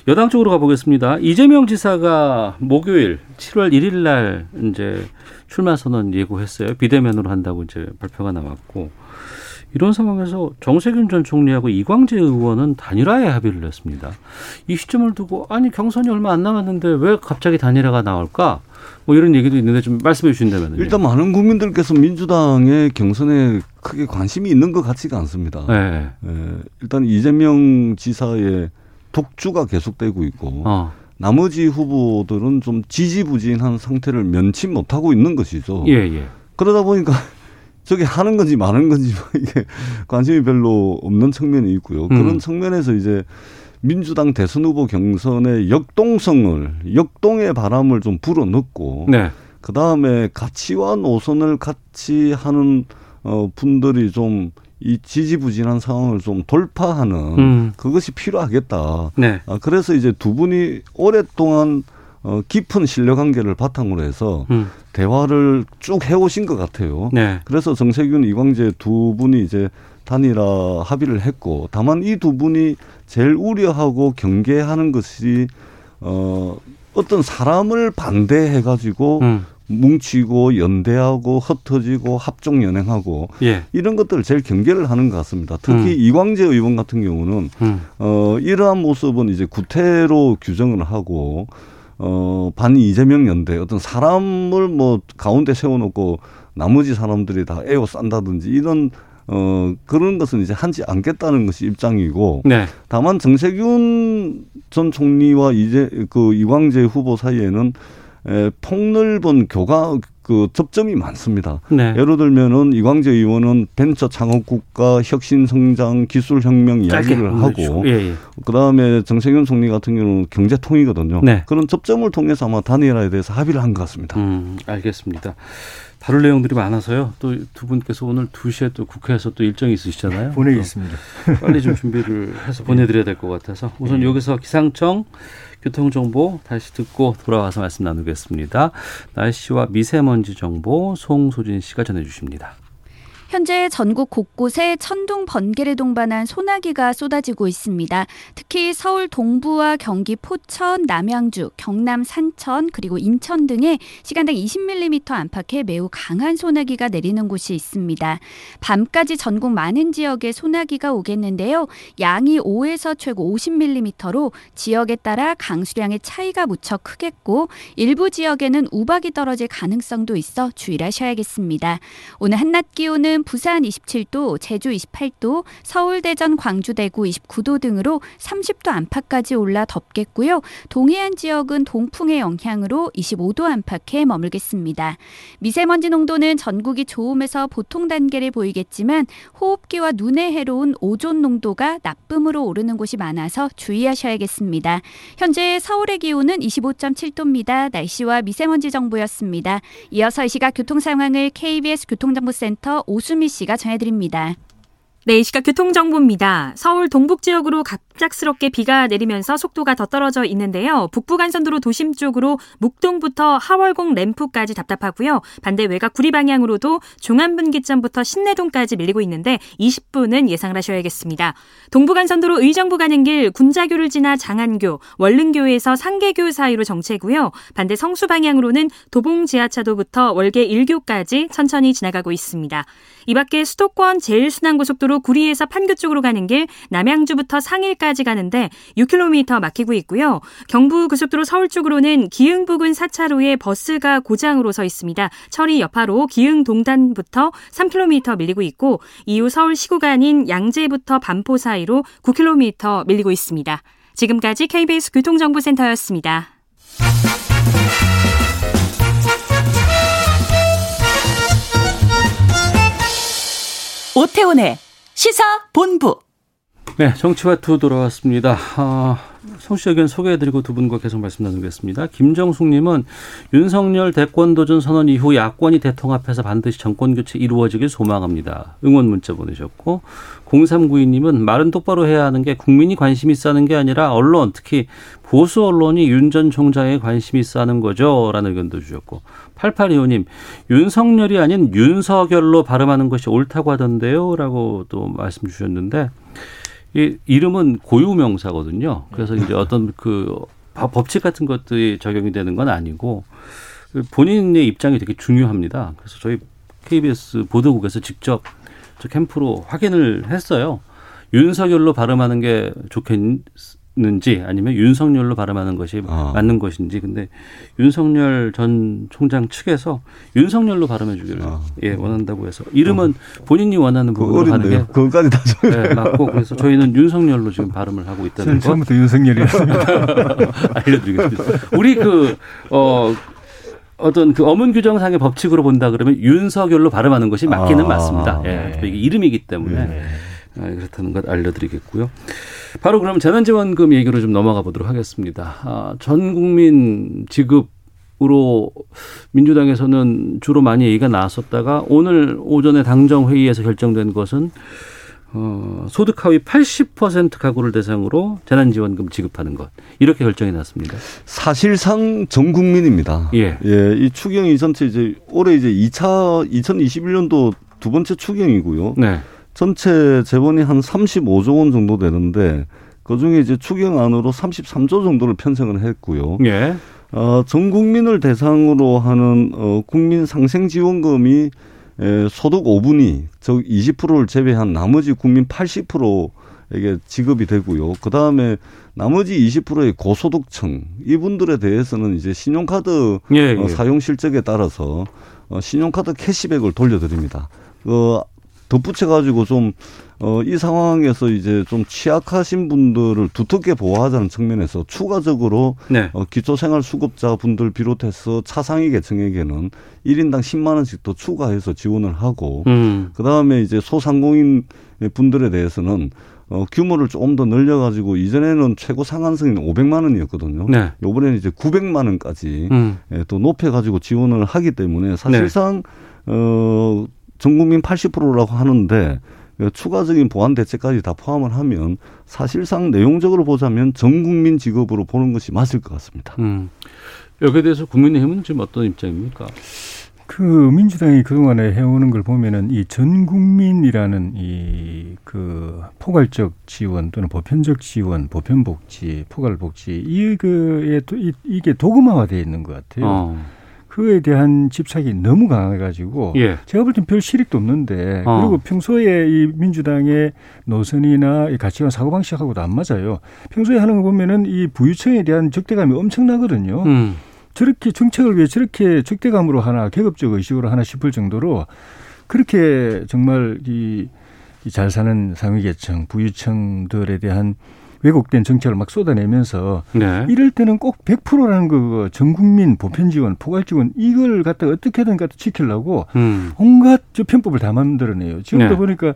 여당 쪽으로 가보겠습니다. 이재명 지사가 목요일 7월 1일 날 이제 출마 선언 예고했어요. 비대면으로 한다고 이제 발표가 나왔고 이런 상황에서 정세균 전 총리하고 이광재 의원은 단일화에 합의를 했습니다. 이 시점을 두고 아니 경선이 얼마 안 남았는데 왜 갑자기 단일화가 나올까? 뭐 이런 얘기도 있는데 좀 말씀해 주신다면 일단 많은 국민들께서 민주당의 경선에 크게 관심이 있는 것 같지가 않습니다. 네. 네. 일단 이재명 지사의 독주가 계속되고 있고 어. 나머지 후보들은 좀 지지부진한 상태를 면치 못하고 있는 것이죠. 예, 예. 그러다 보니까 저게 하는 건지 마는 건지 이게 관심이 별로 없는 측면이 있고요. 음. 그런 측면에서 이제 민주당 대선 후보 경선의 역동성을 역동의 바람을 좀 불어넣고 네. 그 다음에 가치와 노선을 같이 하는 어 분들이 좀 이 지지부진한 상황을 좀 돌파하는 음. 그것이 필요하겠다. 네. 아, 그래서 이제 두 분이 오랫동안 어, 깊은 신뢰 관계를 바탕으로 해서 음. 대화를 쭉 해오신 것 같아요. 네. 그래서 정세균, 이광재 두 분이 이제 단일화 합의를 했고, 다만 이 두 분이 제일 우려하고 경계하는 것이 어, 어떤 사람을 반대해가지고 음. 뭉치고 연대하고 흩어지고 합종 연행하고 예. 이런 것들을 제일 경계를 하는 것 같습니다. 특히 음. 이광재 의원 같은 경우는 음. 어 이러한 모습은 이제 구태로 규정을 하고 어, 반 이재명 연대 어떤 사람을 뭐 가운데 세워놓고 나머지 사람들이 다 에워 싼다든지 이런 어, 그런 것은 이제 하지 않겠다는 것이 입장이고. 네. 다만 정세균 전 총리와 이제 그 이광재 후보 사이에는 에, 폭넓은 교감, 그 접점이 많습니다. 네. 예를 들면은 이광재 의원은 벤처 창업 국가 혁신 성장 기술 혁명 이야기를 하고 예, 예. 그다음에 정세균総리 같은 경우는 경제 통이거든요. 네. 그런 접점을 통해서 아마 단일화에 대해서 합의를 한 것 같습니다. 음, 알겠습니다. 다룰 내용들이 많아서요. 또 두 분께서 오늘 2시에 또 국회에서 또 일정이 있으시잖아요. 보내겠습니다. 빨리 좀 준비를 해서 보내드려야 될 것 같아서 우선 네. 여기서 기상청 교통정보 다시 듣고 돌아와서 말씀 나누겠습니다. 날씨와 미세먼지 정보 송소진 씨가 전해주십니다. 현재 전국 곳곳에 천둥 번개를 동반한 소나기가 쏟아지고 있습니다. 특히 서울 동부와 경기 포천, 남양주, 경남 산천 그리고 인천 등에 시간당 20mm 안팎의 매우 강한 소나기가 내리는 곳이 있습니다. 밤까지 전국 많은 지역에 소나기가 오겠는데요. 양이 5에서 최고 50mm로 지역에 따라 강수량의 차이가 무척 크겠고 일부 지역에는 우박이 떨어질 가능성도 있어 주의하셔야겠습니다. 오늘 한낮 기온은 오늘은 부산 27도, 제주 28도, 서울, 대전, 광주, 대구 29도 등으로 30도 안팎까지 올라 덥겠고요. 동해안 지역은 동풍의 영향으로 25도 안팎에 머물겠습니다. 미세먼지 농도는 전국이 좋음에서 보통 단계를 보이겠지만 호흡기와 눈에 해로운 오존 농도가 나쁨으로 오르는 곳이 많아서 주의하셔야겠습니다. 현재 서울의 기온은 25.7도입니다. 날씨와 미세먼지 정보였습니다. 이어서 이 시각 교통 상황을 KBS 교통정보센터 오수 오수미 씨가 전해드립니다. 네, 이 시각 교통정보입니다. 서울 동북 지역으로 갑 작스럽게 비가 내리면서 속도가 더 떨어져 있는데요. 북부간선도로 도심 쪽으로 묵동부터 하월공 램프까지 답답하고요. 반대 외곽 구리 방향으로도 중안분기점부터 신내동까지 밀리고 있는데 20분은 예상을 하셔야겠습니다. 동부간선도로 의정부 가는 길 군자교를 지나 장안교, 월릉교에서 상계교 사이로 정체고요. 반대 성수 방향으로는 도봉 지하차도부터 월계 1교까지 천천히 지나가고 있습니다. 이 밖에 수도권 제일순환고속도로 구리에서 판교 쪽으로 가는 길 남양주부터 상일까지 가는데 6km 막히고 있고요. 경부 고속도로 서울 쪽으로는 기흥 부근 4차로에 버스가 고장으로 서 있습니다. 철이 여파로 기흥 동단부터 3km 밀리고 있고 이후 서울시 구간인 양재부터 반포 사이로 9km 밀리고 있습니다. 지금까지 KBS 교통정보센터였습니다. 오태훈의 시사 본부. 네, 정치와 투 돌아왔습니다. 아, 청취 의견 소개해드리고 두 분과 계속 말씀 나누겠습니다. 김정숙님은 윤석열 대권 도전 선언 이후 야권이 대통합해서 반드시 정권 교체 이루어지길 소망합니다. 응원 문자 보내셨고 0392님은 말은 똑바로 해야 하는 게 국민이 관심 있어 하는 게 아니라 언론 특히 보수 언론이 윤 전 총장에 관심 있어 하는 거죠. 라는 의견도 주셨고 8825님 윤석열이 아닌 윤석열로 발음하는 것이 옳다고 하던데요. 라고 또 말씀 주셨는데 이 이름은 고유명사거든요. 그래서 이제 어떤 그 법칙 같은 것들이 적용이 되는 건 아니고 본인의 입장이 되게 중요합니다. 그래서 저희 KBS 보도국에서 직접 저 캠프로 확인을 했어요. 윤석열로 발음하는 게 좋겠 는지 아니면 윤석열로 발음하는 것이 아. 맞는 것인지 근데 윤석열 전 총장 측에서 윤석열로 발음해 주기를 아. 예 원한다고 해서 이름은 어. 본인이 원하는 부분으로 하는 게 그것까지 다 네, 맞고 그래서 저희는 윤석열로 지금 발음을 하고 있다는 거 처음부터 윤석열이었습니다 알려드리겠습니다 우리 그 어 어떤 그 어문 규정상의 법칙으로 본다 그러면 윤석열로 발음하는 것이 맞기는 아. 맞습니다. 예, 네. 이게 이름이기 때문에. 네. 아, 그렇다는 것 알려드리겠고요. 바로 그럼 재난지원금 얘기로 좀 넘어가 보도록 하겠습니다. 아, 전 국민 지급으로 민주당에서는 주로 많이 얘기가 나왔었다가 오늘 오전에 당정 회의에서 결정된 것은 어, 소득 하위 80% 가구를 대상으로 재난지원금 지급하는 것 이렇게 결정이 났습니다. 사실상 전 국민입니다. 예, 예, 이 추경이 전체 이제 올해 이제 2차 2021년도 두 번째 추경이고요. 네. 전체 재원이 한 35조 원 정도 되는데 그 중에 이제 추경안으로 33조 정도를 편성을 했고요. 예. 어, 전 국민을 대상으로 하는 어, 국민 상생 지원금이 에, 소득 5분위, 즉 20%를 제외한 나머지 국민 80%에게 지급이 되고요. 그 다음에 나머지 20%의 고소득층 이분들에 대해서는 이제 신용카드 예, 예. 어, 사용 실적에 따라서 어, 신용카드 캐시백을 돌려드립니다. 그 덧붙여 가지고 좀 어, 이 상황에서 이제 좀 취약하신 분들을 두텁게 보호하자는 측면에서 추가적으로 네. 어, 기초생활수급자 분들 비롯해서 차상위 계층에게는 1인당 10만 원씩 더 추가해서 지원을 하고 음. 그 다음에 이제 소상공인 분들에 대해서는 어, 규모를 조금 더 늘려가지고 이전에는 최고 상한선이 500만 원이었거든요. 네. 요번에는 이제 900만 원까지 음. 예, 또 높여가지고 지원을 하기 때문에 사실상 네. 어, 전 국민 80%라고 하는데 추가적인 보완 대책까지 다 포함을 하면 사실상 내용적으로 보자면 전 국민 직업으로 보는 것이 맞을 것 같습니다. 음. 여기에 대해서 국민의힘은 지금 어떤 입장입니까? 그 민주당이 그동안에 해오는 걸 보면은 이 전 국민이라는 이 그 포괄적 지원 또는 보편적 지원, 보편복지, 포괄복지 이거에 이게 도구화되어 있는 것 같아요. 어. 그에 대한 집착이 너무 강해가지고 예. 제가 볼 땐 별 실익도 없는데 어. 그리고 평소에 이 민주당의 노선이나 이 가치관 사고방식하고도 안 맞아요. 평소에 하는 거 보면은 이 부유층에 대한 적대감이 엄청나거든요. 음. 저렇게 정책을 위해 저렇게 적대감으로 하나 계급적 의식으로 하나 싶을 정도로 그렇게 정말 이잘 사는 상위계층, 부유층들에 대한 왜곡된 정책을 막 쏟아내면서 네. 이럴 때는 꼭 100%라는 거 전국민 보편 지원, 포괄 지원 이걸 갖다 어떻게든 갖다 지키려고 음. 온갖 저 편법을 다 만들어내요. 지금도 네. 보니까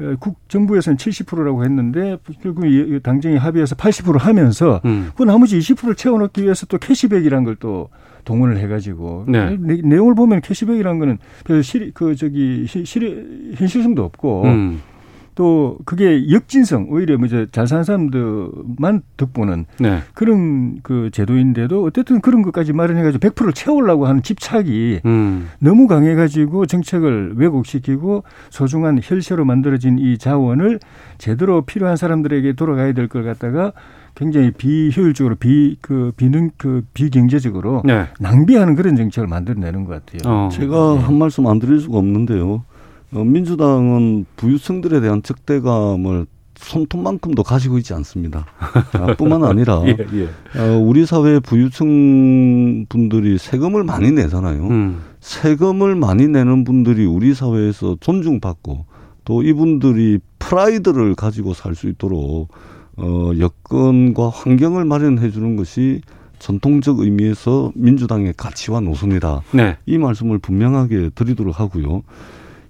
어, 국 정부에서는 70%라고 했는데 결국 당정이 합의해서 80% 하면서 음. 그 나머지 20%를 채워넣기 위해서 또 캐시백이란 걸 또 동원을 해가지고 네. 내용을 보면 캐시백이란 거는 별로 실, 그 저기 실, 현실성도 없고 음. 또 그게 역진성 오히려 뭐잘 사는 사람들만 득보는 네. 그런 그 제도인데도 어쨌든 그런 것까지 마련해가지고 100%를 채우려고 하는 집착이 음. 너무 강해가지고 정책을 왜곡시키고 소중한 혈세로 만들어진 이 자원을 제대로 필요한 사람들에게 돌아가야 될 걸 갖다가 굉장히 비효율적으로 비 그 비능 그 비경제적으로 네. 낭비하는 그런 정책을 만들어내는 것 같아요. 어. 제가 네. 한 말씀 안 드릴 수가 없는데요. 어, 민주당은 부유층들에 대한 적대감을 손톱만큼도 가지고 있지 않습니다. 아, 뿐만 아니라 예, 예. 어, 우리 사회 부유층 분들이 세금을 많이 내잖아요. 음. 세금을 많이 내는 분들이 우리 사회에서 존중받고 또 이분들이 프라이드를 가지고 살 수 있도록 어, 여건과 환경을 마련해 주는 것이 전통적 의미에서 민주당의 가치와 노선이다. 네. 이 말씀을 분명하게 드리도록 하고요.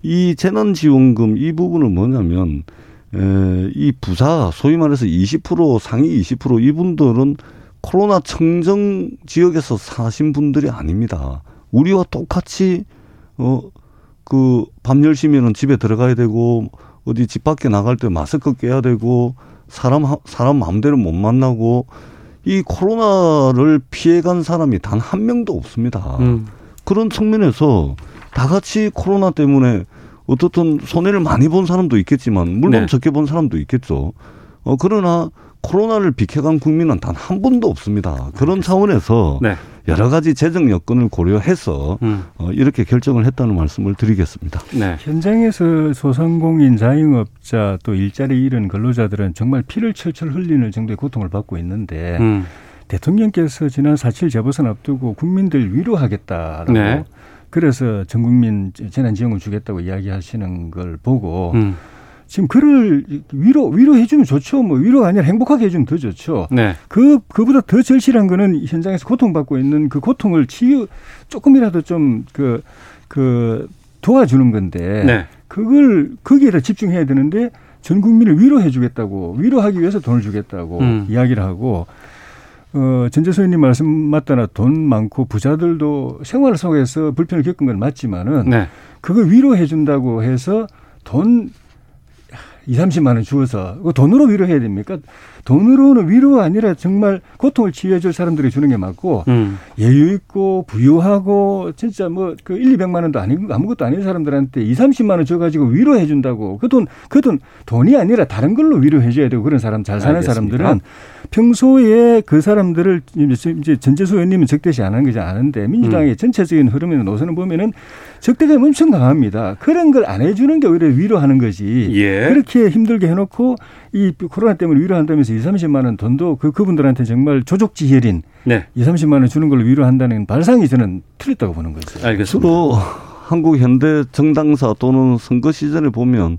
이 재난지원금 이 부분은 뭐냐면 에, 이 부자 소위 말해서 20% 상위 20% 이분들은 코로나 청정 지역에서 사신 분들이 아닙니다. 우리와 똑같이 어그 밤 10시면은 집에 들어가야 되고 어디 집 밖에 나갈 때 마스크 껴야 되고 사람 사람 마음대로 못 만나고 이 코로나를 피해간 사람이 단 한 명도 없습니다. 음. 그런 측면에서 다 같이 코로나 때문에 어떻든 손해를 많이 본 사람도 있겠지만 물론 네. 적게 본 사람도 있겠죠. 어 그러나 코로나를 비켜간 국민은 단 한 분도 없습니다. 그런 차원에서 네. 여러 가지 재정 여건을 고려해서 음. 어, 이렇게 결정을 했다는 말씀을 드리겠습니다. 네. 현장에서 소상공인, 자영업자 또 일자리 잃은 근로자들은 정말 피를 철철 흘리는 정도의 고통을 받고 있는데 음. 대통령께서 지난 4.7 재보선 앞두고 국민들 위로하겠다라고 네. 그래서 전 국민 재난지원금 주겠다고 이야기하시는 걸 보고 음. 지금 그를 위로 위로해 주면 좋죠. 뭐 위로가 아니라 행복하게 해주면 더 좋죠. 네. 그 그보다 더 절실한 거는 현장에서 고통받고 있는 그 고통을 치유 조금이라도 좀 그그 그 도와주는 건데 네. 그걸 거기에다 집중해야 되는데 전 국민을 위로해 주겠다고 위로하기 위해서 돈을 주겠다고 음. 이야기를 하고 어, 전재 소연님 말씀 맞다나 돈 많고 부자들도 생활 속에서 불편을 겪은 건 맞지만은 네. 그걸 위로해 준다고 해서 돈 2, 30만 원 주어서 그 돈으로 위로해야 됩니까? 돈으로는 위로가 아니라 정말 고통을 치유해 줄 사람들이 주는 게 맞고 음. 여유 있고 부유하고 진짜 뭐 그 1, 200만 원도 아니고 아무것도 아닌 사람들한테 2, 30만 원 줘 가지고 위로해 준다고. 그 돈 그 돈 돈이 아니라 다른 걸로 위로해 줘야 되고 그런 사람 잘 사는 알겠습니다. 사람들은 평소에 그 사람들을 이제 전재수 의원님은 적대시 안 하는 게지 않은데 민주당의 음. 전체적인 흐름이나 노선을 보면은 적대감이 엄청 강합니다. 그런 걸 안 해주는 게 오히려 위로하는 거지. 예. 그렇게 힘들게 해놓고 이 코로나 때문에 위로한다면서 2, 30만 원 돈도 그 그분들한테 정말 조족지혈인 네. 2, 30만 원 주는 걸로 위로한다는 발상이 저는 틀렸다고 보는 거죠. 알겠습니다. 주로 한국 현대 정당사 또는 선거 시즌에 보면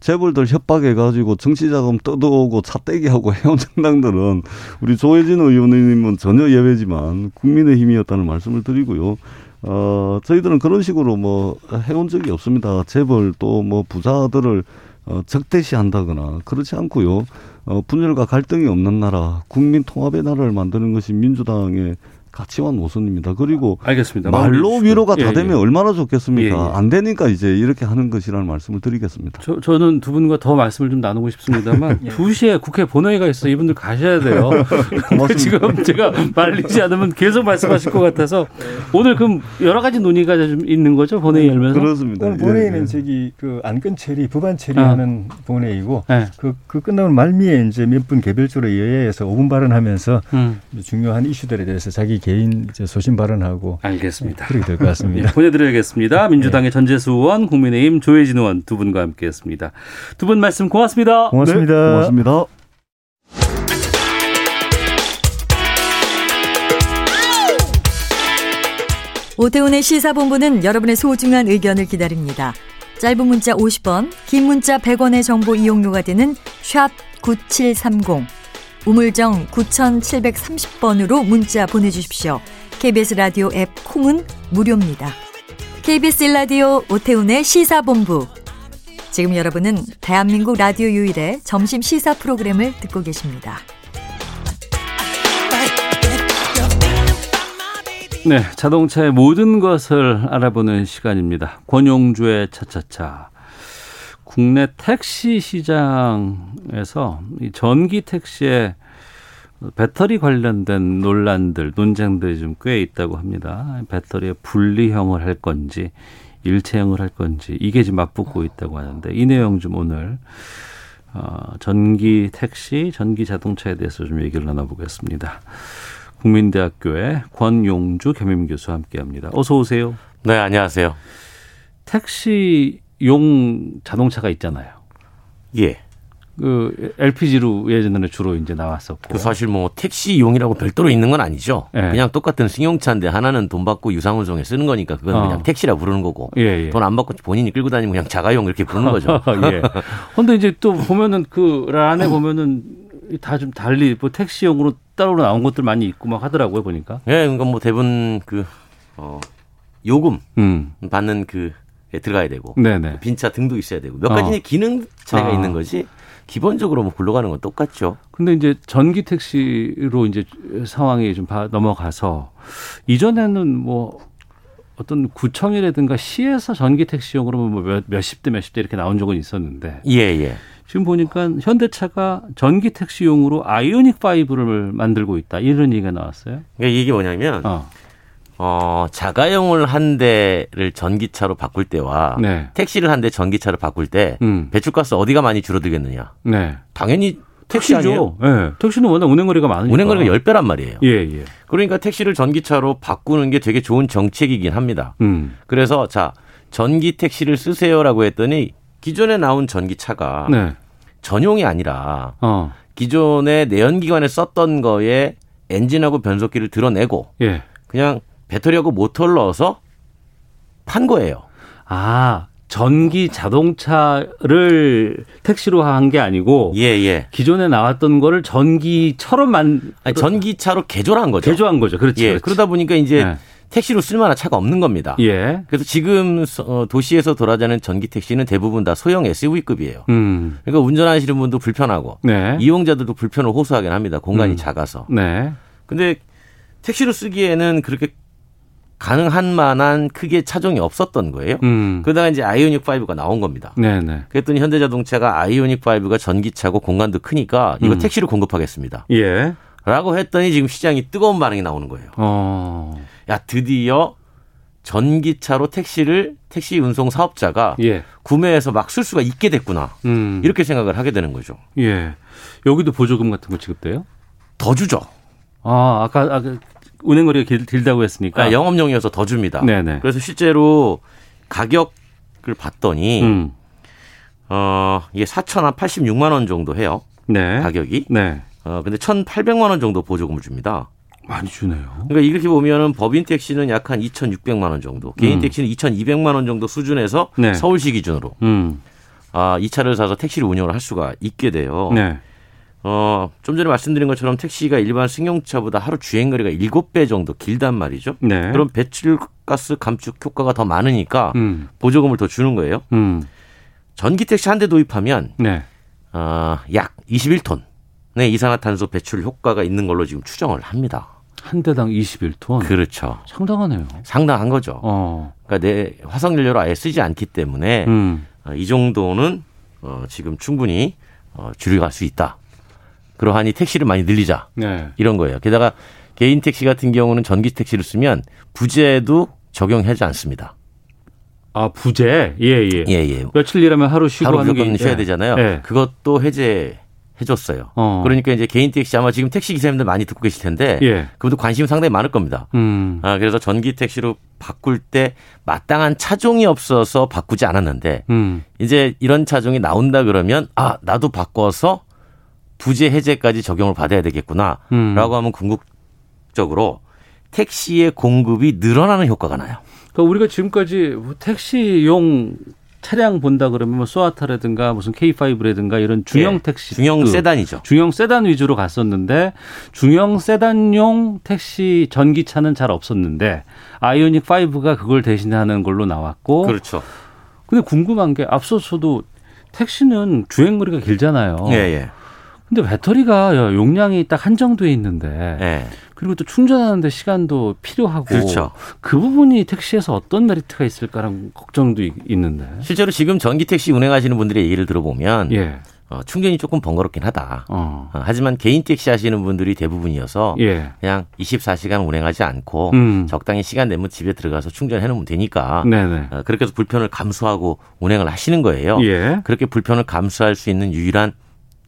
재벌들 협박해가지고 정치자금 뜯어오고 차 떼기하고 해온 정당들은 우리 조혜진 의원님은 전혀 예외지만 국민의 힘이었다는 말씀을 드리고요. 어, 저희들은 그런 식으로 뭐 해온 적이 없습니다. 재벌 또 뭐 부자들을 어, 적대시한다거나 그렇지 않고요. 어, 분열과 갈등이 없는 나라, 국민 통합의 나라를 만드는 것이 민주당의 가치와 노선입니다. 그리고 알겠습니다. 말로 위로가 다 예, 되면 예. 얼마나 좋겠습니까? 예, 예. 안 되니까 이제 이렇게 하는 것이라는 말씀을 드리겠습니다. 저, 저는 두 분과 더 말씀을 좀 나누고 싶습니다만 예. 두 2시에 국회 본회의가 있어 이분들 가셔야 돼요. 지금 제가 말리지 않으면 계속 말씀하실 것 같아서 오늘 그럼 여러 가지 논의가 좀 있는 거죠 본회의 열면서 그렇습니다. 오늘 본회의는 저기 그 안건 처리, 법안 처리하는 본회의고 네. 그, 그 끝나면 말미에 이제 몇 분 개별적으로 여야에서 5분 발언하면서 음. 중요한 이슈들에 대해서 자기 개인 이제 소신 발언하고 알겠습니다. 그렇게 될 것 같습니다. 예, 보내드려야겠습니다. 민주당의 전재수 의원, 국민의힘 조혜진 의원 두 분과 함께했습니다. 두 분 말씀 고맙습니다. 고맙습니다. 네, 고맙습니다. 오태훈의 시사본부는 여러분의 소중한 의견을 기다립니다. 짧은 문자 50원, 긴 문자 100원의 정보 이용료가 되는 샵 9730, 우물정 9730번으로 문자 보내주십시오. KBS 라디오 앱 콩은 무료입니다. KBS 라디오 오태훈의 시사본부. 지금 여러분은 대한민국 라디오 유일의 점심 시사 프로그램을 듣고 계십니다. 네, 자동차의 모든 것을 알아보는 시간입니다. 권용주의 차차차. 국내 택시 시장에서 이 전기 택시의 배터리 관련된 논란들, 논쟁들이 좀 꽤 있다고 합니다. 배터리의 분리형을 할 건지, 일체형을 할 건지, 이게 지금 맞붙고 있다고 하는데, 이 내용 좀 오늘, 어, 전기 택시, 전기 자동차에 대해서 좀 얘기를 나눠보겠습니다. 국민대학교의 권용주 겸임교수와 함께 합니다. 어서 오세요. 네, 안녕하세요. 택시 용 자동차가 있잖아요. 예. 그 LPG로 예전에 주로 이제 나왔었고. 그 사실 뭐 택시용이라고 별도로 있는 건 아니죠. 예. 그냥 똑같은 승용차인데 하나는 돈 받고 유상운송에 쓰는 거니까 그건 어. 그냥 택시라 부르는 거고 예, 예. 돈안 받고 본인이 끌고 다니면 그냥 자가용 이렇게 부르는 거죠. 예. 근데 이제 또 보면은 그 란에 보면은 다 좀 달리 뭐 택시용으로 따로 나온 것들 많이 있고 막 하더라고요 보니까. 예, 그러니까 뭐 대부분 그 어, 요금 음. 받는 그에 들어가야 되고. 빈차 등도 있어야 되고 몇 어. 가지의 기능 차이가 아. 있는 거지. 기본적으로 뭐 굴러가는 건 똑같죠. 근데 이제 전기 택시로 이제 상황이 좀 바- 넘어가서 이전에는 뭐 어떤 구청이라든가 시에서 전기 택시용으로 뭐 몇, 몇십 대 몇십 대 이렇게 나온 적은 있었는데 예, 예. 지금 보니까 현대차가 전기 택시용으로 아이오닉 5를 만들고 있다 이런 얘기가 나왔어요. 그러니까 이게 뭐냐면 어. 어, 자가용을 한 대를 전기차로 바꿀 때와 네. 택시를 한 대 전기차로 바꿀 때 음. 배출가스 어디가 많이 줄어들겠느냐? 네. 당연히 택시? 택시죠. 예. 택시는 워낙 운행거리가 많으니까. 운행거리가 10배란 말이에요. 예, 예. 그러니까 택시를 전기차로 바꾸는 게 되게 좋은 정책이긴 합니다. 음. 그래서 자, 전기 택시를 쓰세요라고 했더니 기존에 나온 전기차가 네. 전용이 아니라 어. 기존의 내연기관에 썼던 거에 엔진하고 변속기를 드러내고 예. 그냥 배터리하고 모터를 넣어서 판 거예요. 아, 전기 자동차를 택시로 한 게 아니고 예, 예. 기존에 나왔던 거를 전기처럼 만 아니, 전기차로 개조한 거죠. 개조한 거죠. 그렇지. 예, 그렇지. 그러다 보니까 이제 네. 택시로 쓸만한 차가 없는 겁니다. 예. 그래서 지금 어, 도시에서 돌아다니는 전기 택시는 대부분 다 소형 SUV급이에요. 음. 그러니까 운전하시는 분도 불편하고 네. 이용자들도 불편을 호소하긴 합니다. 공간이 음. 작아서. 네. 근데 택시로 쓰기에는 그렇게 가능한 만한 크게 차종이 없었던 거예요. 음. 그러다가 이제 아이오닉 5가 나온 겁니다. 네, 네. 그랬더니 현대자동차가 아이오닉 5가 전기차고 공간도 크니까 이거 음. 택시로 공급하겠습니다. 예. 라고 했더니 지금 시장이 뜨거운 반응이 나오는 거예요. 어. 야, 드디어 전기차로 택시를 택시 운송 사업자가 예. 구매해서 막 쓸 수가 있게 됐구나. 음. 이렇게 생각을 하게 되는 거죠. 예. 여기도 보조금 같은 거 지급돼요? 더 주죠. 아, 아까 아까 운행거리가 길, 길다고 했으니까. 아, 영업용이어서 더 줍니다. 네네. 그래서 실제로 가격을 봤더니 음. 어, 이게 4,086만 원 정도 해요. 네. 가격이. 네. 어, 근데 1,800만 원 정도 보조금을 줍니다. 많이 주네요. 그러니까 이렇게 보면은 법인 택시는 약 한 2,600만 원 정도, 개인 음. 택시는 2,200만 원 정도 수준에서 네. 서울시 기준으로 음. 아, 이 차를 사서 택시를 운영을 할 수가 있게 돼요. 네. 어, 좀 전에 말씀드린 것처럼 택시가 일반 승용차보다 하루 주행 거리가 7배 정도 길단 말이죠. 네. 그럼 배출가스 감축 효과가 더 많으니까 음. 보조금을 더 주는 거예요. 음. 전기 택시 한 대 도입하면 네. 어, 약 21톤의 이산화탄소 배출 효과가 있는 걸로 지금 추정을 합니다. 한 대당 21톤. 그렇죠. 상당하네요. 상당한 거죠. 어. 그러니까 내 화석 연료를 아예 쓰지 않기 때문에 음. 어, 이 정도는 어, 지금 충분히 어, 줄여갈 수 있다. 그러하니 택시를 많이 늘리자. 네. 이런 거예요. 게다가 개인 택시 같은 경우는 전기 택시를 쓰면 부재도 적용하지 않습니다. 아 부재 예 예. 예, 예. 며칠 일하면 하루 쉬고 하루 하는 게 쉬어야 예. 되잖아요. 예. 그것도 해제 해줬어요. 어. 그러니까 이제 개인 택시 아마 지금 택시 기사님들 많이 듣고 계실 텐데 예. 그분도 관심이 상당히 많을 겁니다. 음. 아, 그래서 전기 택시로 바꿀 때 마땅한 차종이 없어서 바꾸지 않았는데 음. 이제 이런 차종이 나온다 그러면 아 나도 바꿔서 부재 해제까지 적용을 받아야 되겠구나라고 음. 하면 궁극적으로 택시의 공급이 늘어나는 효과가 나요. 그러니까 우리가 지금까지 택시용 차량 본다 그러면 뭐 소아타라든가 무슨 K5라든가 이런 중형 예, 택시 중형 세단이죠. 중형 세단 위주로 갔었는데 중형 세단용 택시 전기차는 잘 없었는데 아이오닉 5가 그걸 대신하는 걸로 나왔고 그렇죠. 근데 궁금한 게 앞서서도 택시는 주행 거리가 길잖아요. 예, 예. 근데 배터리가 용량이 딱 한정돼 있는데 예. 그리고 또 충전하는데 시간도 필요하고 그렇죠. 그 부분이 택시에서 어떤 메리트가 있을까라는 걱정도 이- 있는데. 실제로 지금 전기 택시 운행하시는 분들의 얘기를 들어보면 예. 어, 충전이 조금 번거롭긴 하다. 어. 어, 하지만 개인 택시 하시는 분들이 대부분이어서 예. 그냥 24시간 운행하지 않고 음. 적당히 시간 내면 집에 들어가서 충전해 놓으면 되니까 네네. 어, 그렇게 해서 불편을 감수하고 운행을 하시는 거예요. 예. 그렇게 불편을 감수할 수 있는 유일한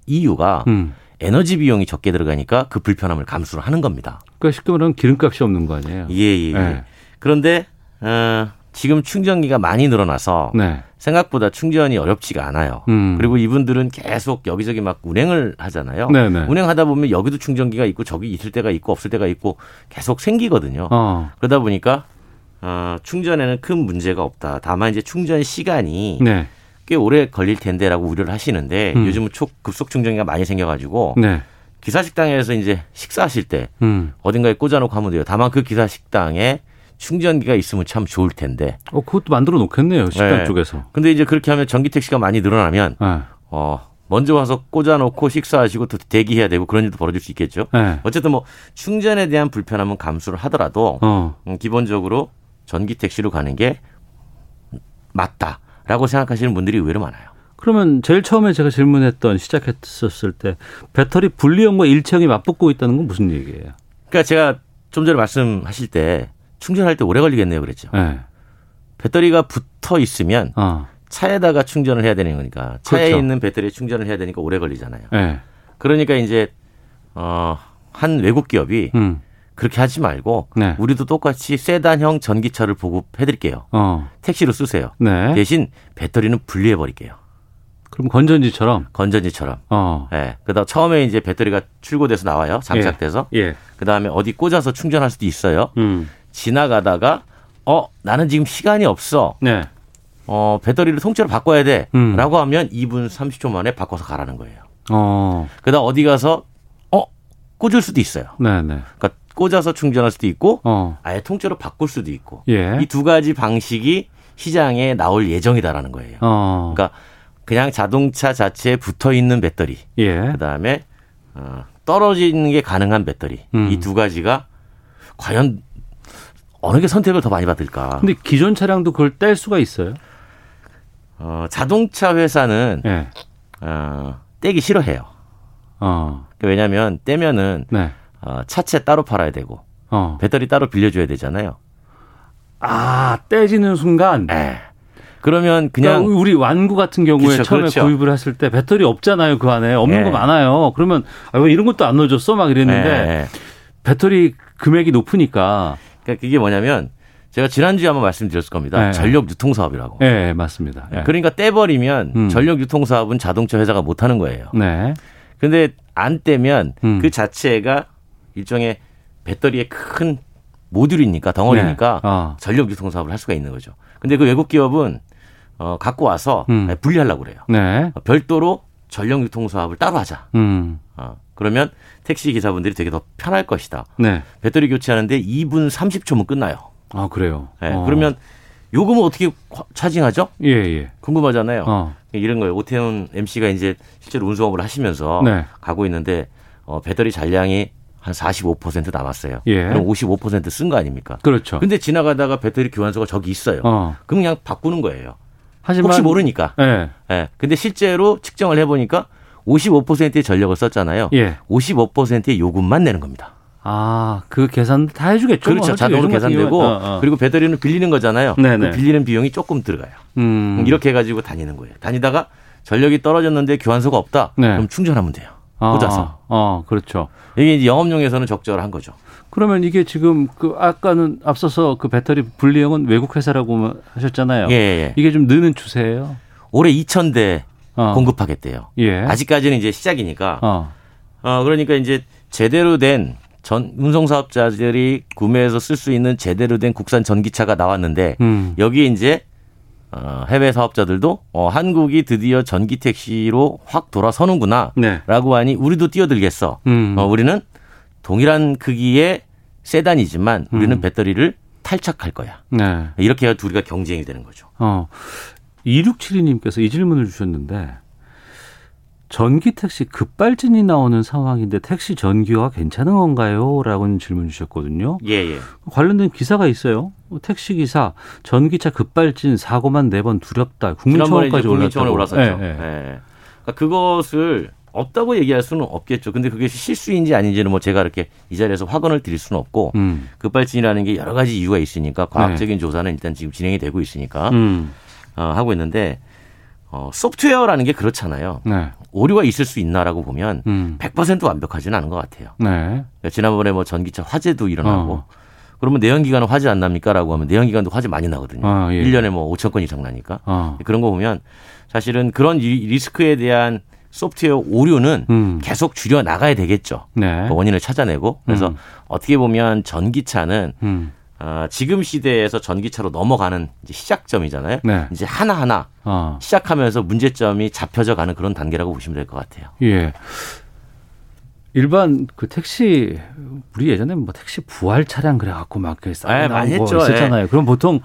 이유가 음. 에너지 비용이 적게 들어가니까 그 불편함을 감수를 하는 겁니다. 그러니까 쉽게 말하면 기름값이 없는 거 아니에요? 예, 예. 예. 네. 그런데 어, 지금 충전기가 많이 늘어나서 네. 생각보다 충전이 어렵지가 않아요. 음. 그리고 이분들은 계속 여기저기 막 운행을 하잖아요. 네네. 운행하다 보면 여기도 충전기가 있고 저기 있을 때가 있고 없을 때가 있고 계속 생기거든요. 어. 그러다 보니까 어, 충전에는 큰 문제가 없다. 다만 이제 충전 시간이 네. 꽤 오래 걸릴 텐데라고 우려를 하시는데 음. 요즘은 초급속 충전기가 많이 생겨가지고 네. 기사 식당에서 이제 식사하실 때 음. 어딘가에 꽂아놓고 하면 돼요. 다만 그 기사 식당에 충전기가 있으면 참 좋을 텐데. 어, 그것도 만들어 놓겠네요. 식당 네. 쪽에서. 근데 이제 그렇게 하면 전기 택시가 많이 늘어나면 네. 어 먼저 와서 꽂아놓고 식사하시고 또 대기해야 되고 그런 일도 벌어질 수 있겠죠. 네. 어쨌든 뭐 충전에 대한 불편함은 감수를 하더라도 어. 음, 기본적으로 전기 택시로 가는 게 맞다 라고 생각하시는 분들이 의외로 많아요. 그러면 제일 처음에 제가 질문했던 시작했었을 때 배터리 분리형과 일체형이 맞붙고 있다는 건 무슨 얘기예요? 그러니까 제가 좀 전에 말씀하실 때 충전할 때 오래 걸리겠네요, 그랬죠. 네. 배터리가 붙어 있으면 어. 차에다가 충전을 해야 되는 거니까 차에 그렇죠. 있는 배터리에 충전을 해야 되니까 오래 걸리잖아요. 네. 그러니까 이제 어한 외국 기업이 음. 그렇게 하지 말고 네. 우리도 똑같이 세단형 전기차를 보급해 드릴게요. 어. 택시로 쓰세요. 네. 대신 배터리는 분리해 버릴게요. 그럼 건전지처럼. 건전지처럼. 어. 예. 그다음 처음에 이제 배터리가 출고돼서 나와요. 장착돼서. 예. 그다음에 어디 꽂아서 충전할 수도 있어요. 음. 지나가다가 어 나는 지금 시간이 없어. 네. 어 배터리를 통째로 바꿔야 돼라고 음. 하면 2분 30초 만에 바꿔서 가라는 거예요. 어. 그다음 어디 가서 어 꽂을 수도 있어요. 네, 네. 그러니까 꽂아서 충전할 수도 있고 어. 아예 통째로 바꿀 수도 있고 예. 이두 가지 방식이 시장에 나올 예정이다라는 거예요. 어. 그러니까 그냥 자동차 자체에 붙어 있는 배터리, 예. 그다음에 어, 떨어지는 게 가능한 배터리 음. 이두 가지가 과연 어느 게 선택을 더 많이 받을까? 근데 기존 차량도 그걸 뗄 수가 있어요? 어, 자동차 회사는 예. 어, 떼기 싫어해요. 어. 왜냐하면 떼면은 네. 어, 차체 따로 팔아야 되고 어. 배터리 따로 빌려줘야 되잖아요. 아, 떼지는 순간. 예. 그러면 그냥 그러니까 우리 완구 같은 경우에 그렇죠, 처음에 그렇죠. 구입을 했을 때 배터리 없잖아요 그 안에 없는 예. 거 많아요. 그러면 아, 왜 이런 것도 안 넣어줬어 막 이랬는데 예. 배터리 금액이 높으니까. 그러니까 그게 뭐냐면 제가 지난주에 한번 말씀드렸을 겁니다. 네. 전력 유통 사업이라고. 예, 맞습니다. 예. 그러니까 떼버리면 음. 전력 유통 사업은 자동차 회사가 못 하는 거예요. 네. 근데 안 떼면 음. 그 자체가 일종의 배터리에 큰 모듈이니까 덩어리니까 네. 어. 전력 유통 사업을 할 수가 있는 거죠. 근데 그 외국 기업은 어 갖고 와서 음. 분리하려고 그래요. 네. 별도로 전력 유통 사업을 따로 하자. 음. 어, 그러면 택시 기사분들이 되게 더 편할 것이다. 네. 배터리 교체하는데 2분 30초면 끝나요. 아 그래요. 네. 어. 그러면 요금은 어떻게 차징하죠? 예, 예. 궁금하잖아요. 어. 이런 거예요. 오태훈 MC가 이제 실제로 운송업을 하시면서 네. 가고 있는데 어, 배터리 잔량이 한 45% 남았어요. 예. 그럼 55%쓴 거 아닙니까? 그렇죠. 근데 지나가다가 배터리 교환소가 저기 있어요. 어. 그럼 그냥 바꾸는 거예요. 하지만 혹시 모르니까. 예. 예. 근데 실제로 측정을 해 보니까 55%의 전력을 썼잖아요. 예. 55%의 요금만 내는 겁니다. 아, 그 계산 다 해주겠죠. 그렇죠. 뭐. 자동으로 계산되고 어, 어. 그리고 배터리는 빌리는 거잖아요. 네네. 그 빌리는 비용이 조금 들어가요. 음. 이렇게 해가지고 다니는 거예요. 다니다가 전력이 떨어졌는데 교환소가 없다. 네. 그럼 충전하면 돼요. 꽂아서. 아, 어, 그렇죠. 이게 이제 영업용에서는 적절한 거죠. 그러면 이게 지금 그 아까는 앞서서 그 배터리 분리형은 외국 회사라고 하셨잖아요. 예, 예. 이게 좀 느는 추세예요. 올해 2,000대 어. 공급하겠대요. 예. 아직까지는 이제 시작이니까. 어. 어 그러니까 이제 제대로 된 전 운송 사업자들이 구매해서 쓸 수 있는 제대로 된 국산 전기차가 나왔는데 음. 여기에 이제 어, 해외 사업자들도 어, 한국이 드디어 전기 택시로 확 돌아서는구나라고 네. 하니 우리도 뛰어들겠어. 음. 어, 우리는 동일한 크기의 세단이지만 우리는 음. 배터리를 탈착할 거야. 네. 이렇게 해야 둘이가 경쟁이 되는 거죠. 어. 2672님께서 이 질문을 주셨는데 전기 택시 급발진이 나오는 상황인데 택시 전기화 괜찮은 건가요? 라고 질문 주셨거든요. 예, 예. 관련된 기사가 있어요. 택시 기사 전기차 급발진 사고만 네 번 두렵다. 국민청원까지 올랐다고. 올랐었죠. 예, 예. 예. 그러니까 그것을 없다고 얘기할 수는 없겠죠. 근데 그게 실수인지 아닌지는 뭐 제가 이렇게 이 자리에서 확언을 드릴 수는 없고 음. 급발진이라는 게 여러 가지 이유가 있으니까 과학적인 네. 조사는 일단 지금 진행이 되고 있으니까 음. 어, 하고 있는데 어, 소프트웨어라는 게 그렇잖아요. 네. 오류가 있을 수 있나라고 보면 음. 100% 완벽하지는 않은 것 같아요. 네. 그러니까 지난번에 뭐 전기차 화재도 일어나고 어. 그러면 내연기관은 화재 안 납니까라고 하면 내연기관도 화재 많이 나거든요. 아, 예. 1년에 뭐 5천 건 이상 나니까. 어. 그런 거 보면 사실은 그런 리스크에 대한 소프트웨어 오류는 음. 계속 줄여 나가야 되겠죠. 네. 그 원인을 찾아내고 그래서 음. 어떻게 보면 전기차는 음. 어, 지금 시대에서 전기차로 넘어가는 이제 시작점이잖아요. 네. 이제 하나하나 어. 시작하면서 문제점이 잡혀져 가는 그런 단계라고 보시면 될 것 같아요. 예. 일반 그 택시 우리 예전에 뭐 택시 부활 차량 그래 갖고 막 그래서 네, 많이 했죠. 있었잖아요. 예. 그럼 보통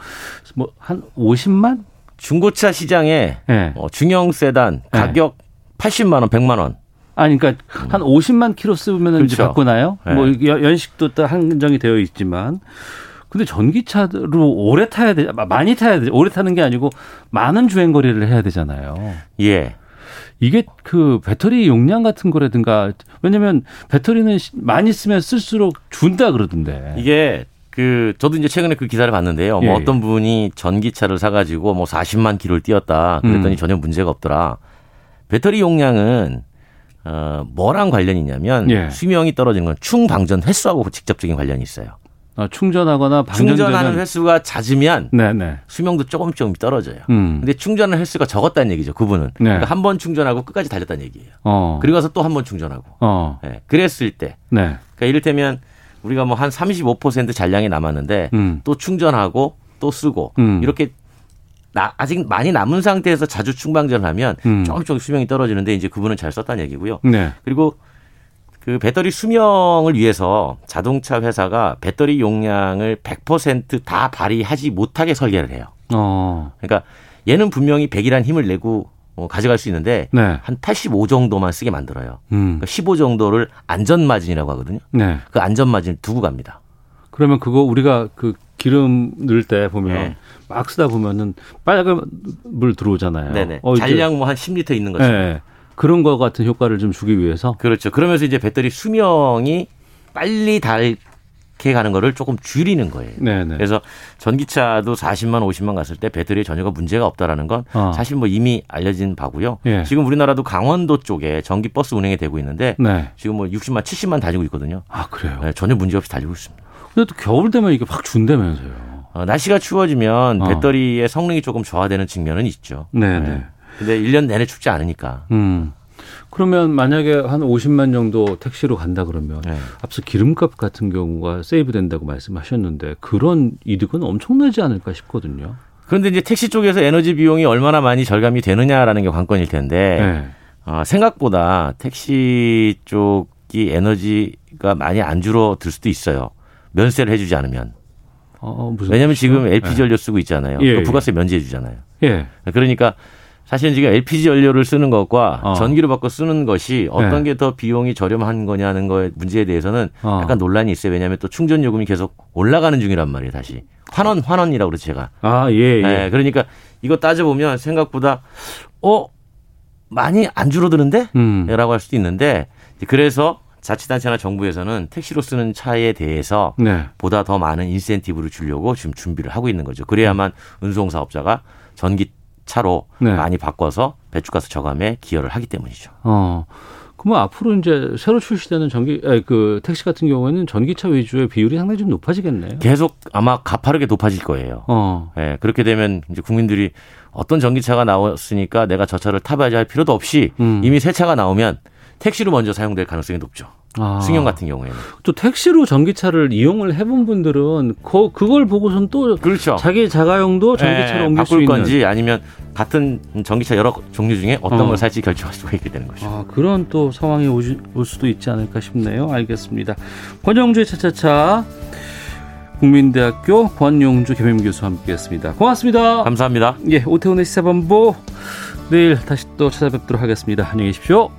뭐 한 50만 중고차 시장에 네. 어, 중형 세단 가격 네. 80만 원, 100만 원. 아니, 그러니까 한 50만 킬로 쓰면 그렇죠. 이제 바꾸나요? 네. 뭐 연식도 또 한정이 되어 있지만. 근데 전기차로 오래 타야 돼, 많이 타야 돼. 오래 타는 게 아니고 많은 주행 거리를 해야 되잖아요. 예. 이게 그 배터리 용량 같은 거라든가 왜냐면 배터리는 많이 쓰면 쓸수록 준다 그러던데. 이게 그 저도 이제 최근에 그 기사를 봤는데요. 뭐 예, 뭐 어떤 분이 전기차를 사가지고 뭐 40만 킬로를 뛰었다. 그랬더니 음. 전혀 문제가 없더라. 배터리 용량은 어 뭐랑 관련이 있냐면 예. 수명이 떨어지는 건 충 방전 횟수하고 직접적인 관련이 있어요. 아, 충전하거나 충전하는 횟수가 잦으면 네네. 네. 수명도 조금 조금 떨어져요. 음. 근데 충전하는 횟수가 적었다는 얘기죠. 그분은 네. 그러니까 한 번 충전하고 끝까지 달렸다는 얘기예요. 어. 그리고 나서 또 한 번 충전하고. 어. 네. 그랬을 때, 네. 그러니까 이를테면 우리가 뭐 한 35% 잔량이 남았는데 음. 또 충전하고 또 쓰고 음. 이렇게 나, 아직 많이 남은 상태에서 자주 충방전을 하면 음. 조금 조금 수명이 떨어지는데 이제 그분은 잘 썼다는 얘기고요. 네. 그리고 그 배터리 수명을 위해서 자동차 회사가 배터리 용량을 100%다 발휘하지 못하게 설계를 해요. 어. 그러니까 얘는 분명히 100이라는 힘을 내고 어, 가져갈 수 있는데 네. 한85 정도만 쓰게 만들어요. 음. 그러니까 15 정도를 안전 마진이라고 하거든요. 네. 그 안전 마진을 두고 갑니다. 그러면 그거 우리가 그 기름 넣을 때 보면 네. 막 쓰다 보면은 빨간 물 들어오잖아요. 네네. 어, 잔량 뭐 한 10리터 있는 거죠. 네. 그런 거 같은 효과를 좀 주기 위해서. 그렇죠. 그러면서 이제 배터리 수명이 빨리 닳게 가는 거를 조금 줄이는 거예요. 네네. 그래서 전기차도 40만, 50만 갔을 때 배터리에 전혀가 문제가 없다라는 건 어. 사실 뭐 이미 알려진 바고요. 예. 지금 우리나라도 강원도 쪽에 전기 버스 운행이 되고 있는데 네. 지금 뭐 60만, 70만 달리고 있거든요. 아 그래요? 네, 전혀 문제 없이 달리고 있습니다. 근데 또 겨울 되면 이게 확 준다면서요. 어, 날씨가 추워지면 어. 배터리의 성능이 조금 저하되는 측면은 있죠. 네네. 네. 근데 1년 내내 춥지 않으니까. 음. 그러면 만약에 한 50만 정도 택시로 간다 그러면 네. 앞서 기름값 같은 경우가 세이브 된다고 말씀하셨는데 그런 이득은 엄청나지 않을까 싶거든요. 그런데 이제 택시 쪽에서 에너지 비용이 얼마나 많이 절감이 되느냐라는 게 관건일 텐데 네. 어, 생각보다 택시 쪽이 에너지가 많이 안 줄어들 수도 있어요. 면세를 해주지 않으면. 어, 왜냐하면 지금 LPG 네. 연료 쓰고 있잖아요. 예, 그 부가세 면제해 주잖아요. 예. 그러니까 사실은 지금 LPG 연료를 쓰는 것과 어. 전기를 바꿔 쓰는 것이 어떤 네. 게더 비용이 저렴한 거냐는 거에 문제에 대해서는 어. 약간 논란이 있어요. 왜냐하면 또 충전 요금이 계속 올라가는 중이란 말이에요. 다시 환원 환원이라고 그러죠 제가. 아 예. 예. 네, 그러니까 이거 따져 보면 생각보다 어 많이 안 줄어드는데? 음. 라고 할 수도 있는데 그래서 자치단체나 정부에서는 택시로 쓰는 차에 대해서 네. 보다 더 많은 인센티브를 주려고 지금 준비를 하고 있는 거죠. 그래야만 운송사업자가 전기 차로 네. 많이 바꿔서 배출가스 저감에 기여를 하기 때문이죠. 어. 그러면 앞으로 이제 새로 출시되는 전기 아니, 그 택시 같은 경우에는 전기차 위주의 비율이 상당히 좀 높아지겠네요. 계속 아마 가파르게 높아질 거예요. 어. 예, 그렇게 되면 이제 국민들이 어떤 전기차가 나왔으니까 내가 저 차를 타봐야지 할 필요도 없이 음. 이미 새 차가 나오면 택시로 먼저 사용될 가능성이 높죠. 아. 승용 같은 경우에는 또 택시로 전기차를 이용을 해본 분들은 그 그걸 보고선 또 그렇죠. 자기 자가용도 전기차로 네, 옮길 수 있는 건지 아니면 같은 전기차 여러 종류 중에 어떤 어. 걸 살지 결정할 수가 있게 되는 거죠. 아, 그런 또 상황이 오지, 올 수도 있지 않을까 싶네요. 알겠습니다. 권영주의 차차차 국민대학교 권용주 개명 교수와 함께했습니다. 고맙습니다. 감사합니다. 예, 오태훈의 시사본부 내일 다시 또 찾아뵙도록 하겠습니다. 안녕히 계십시오.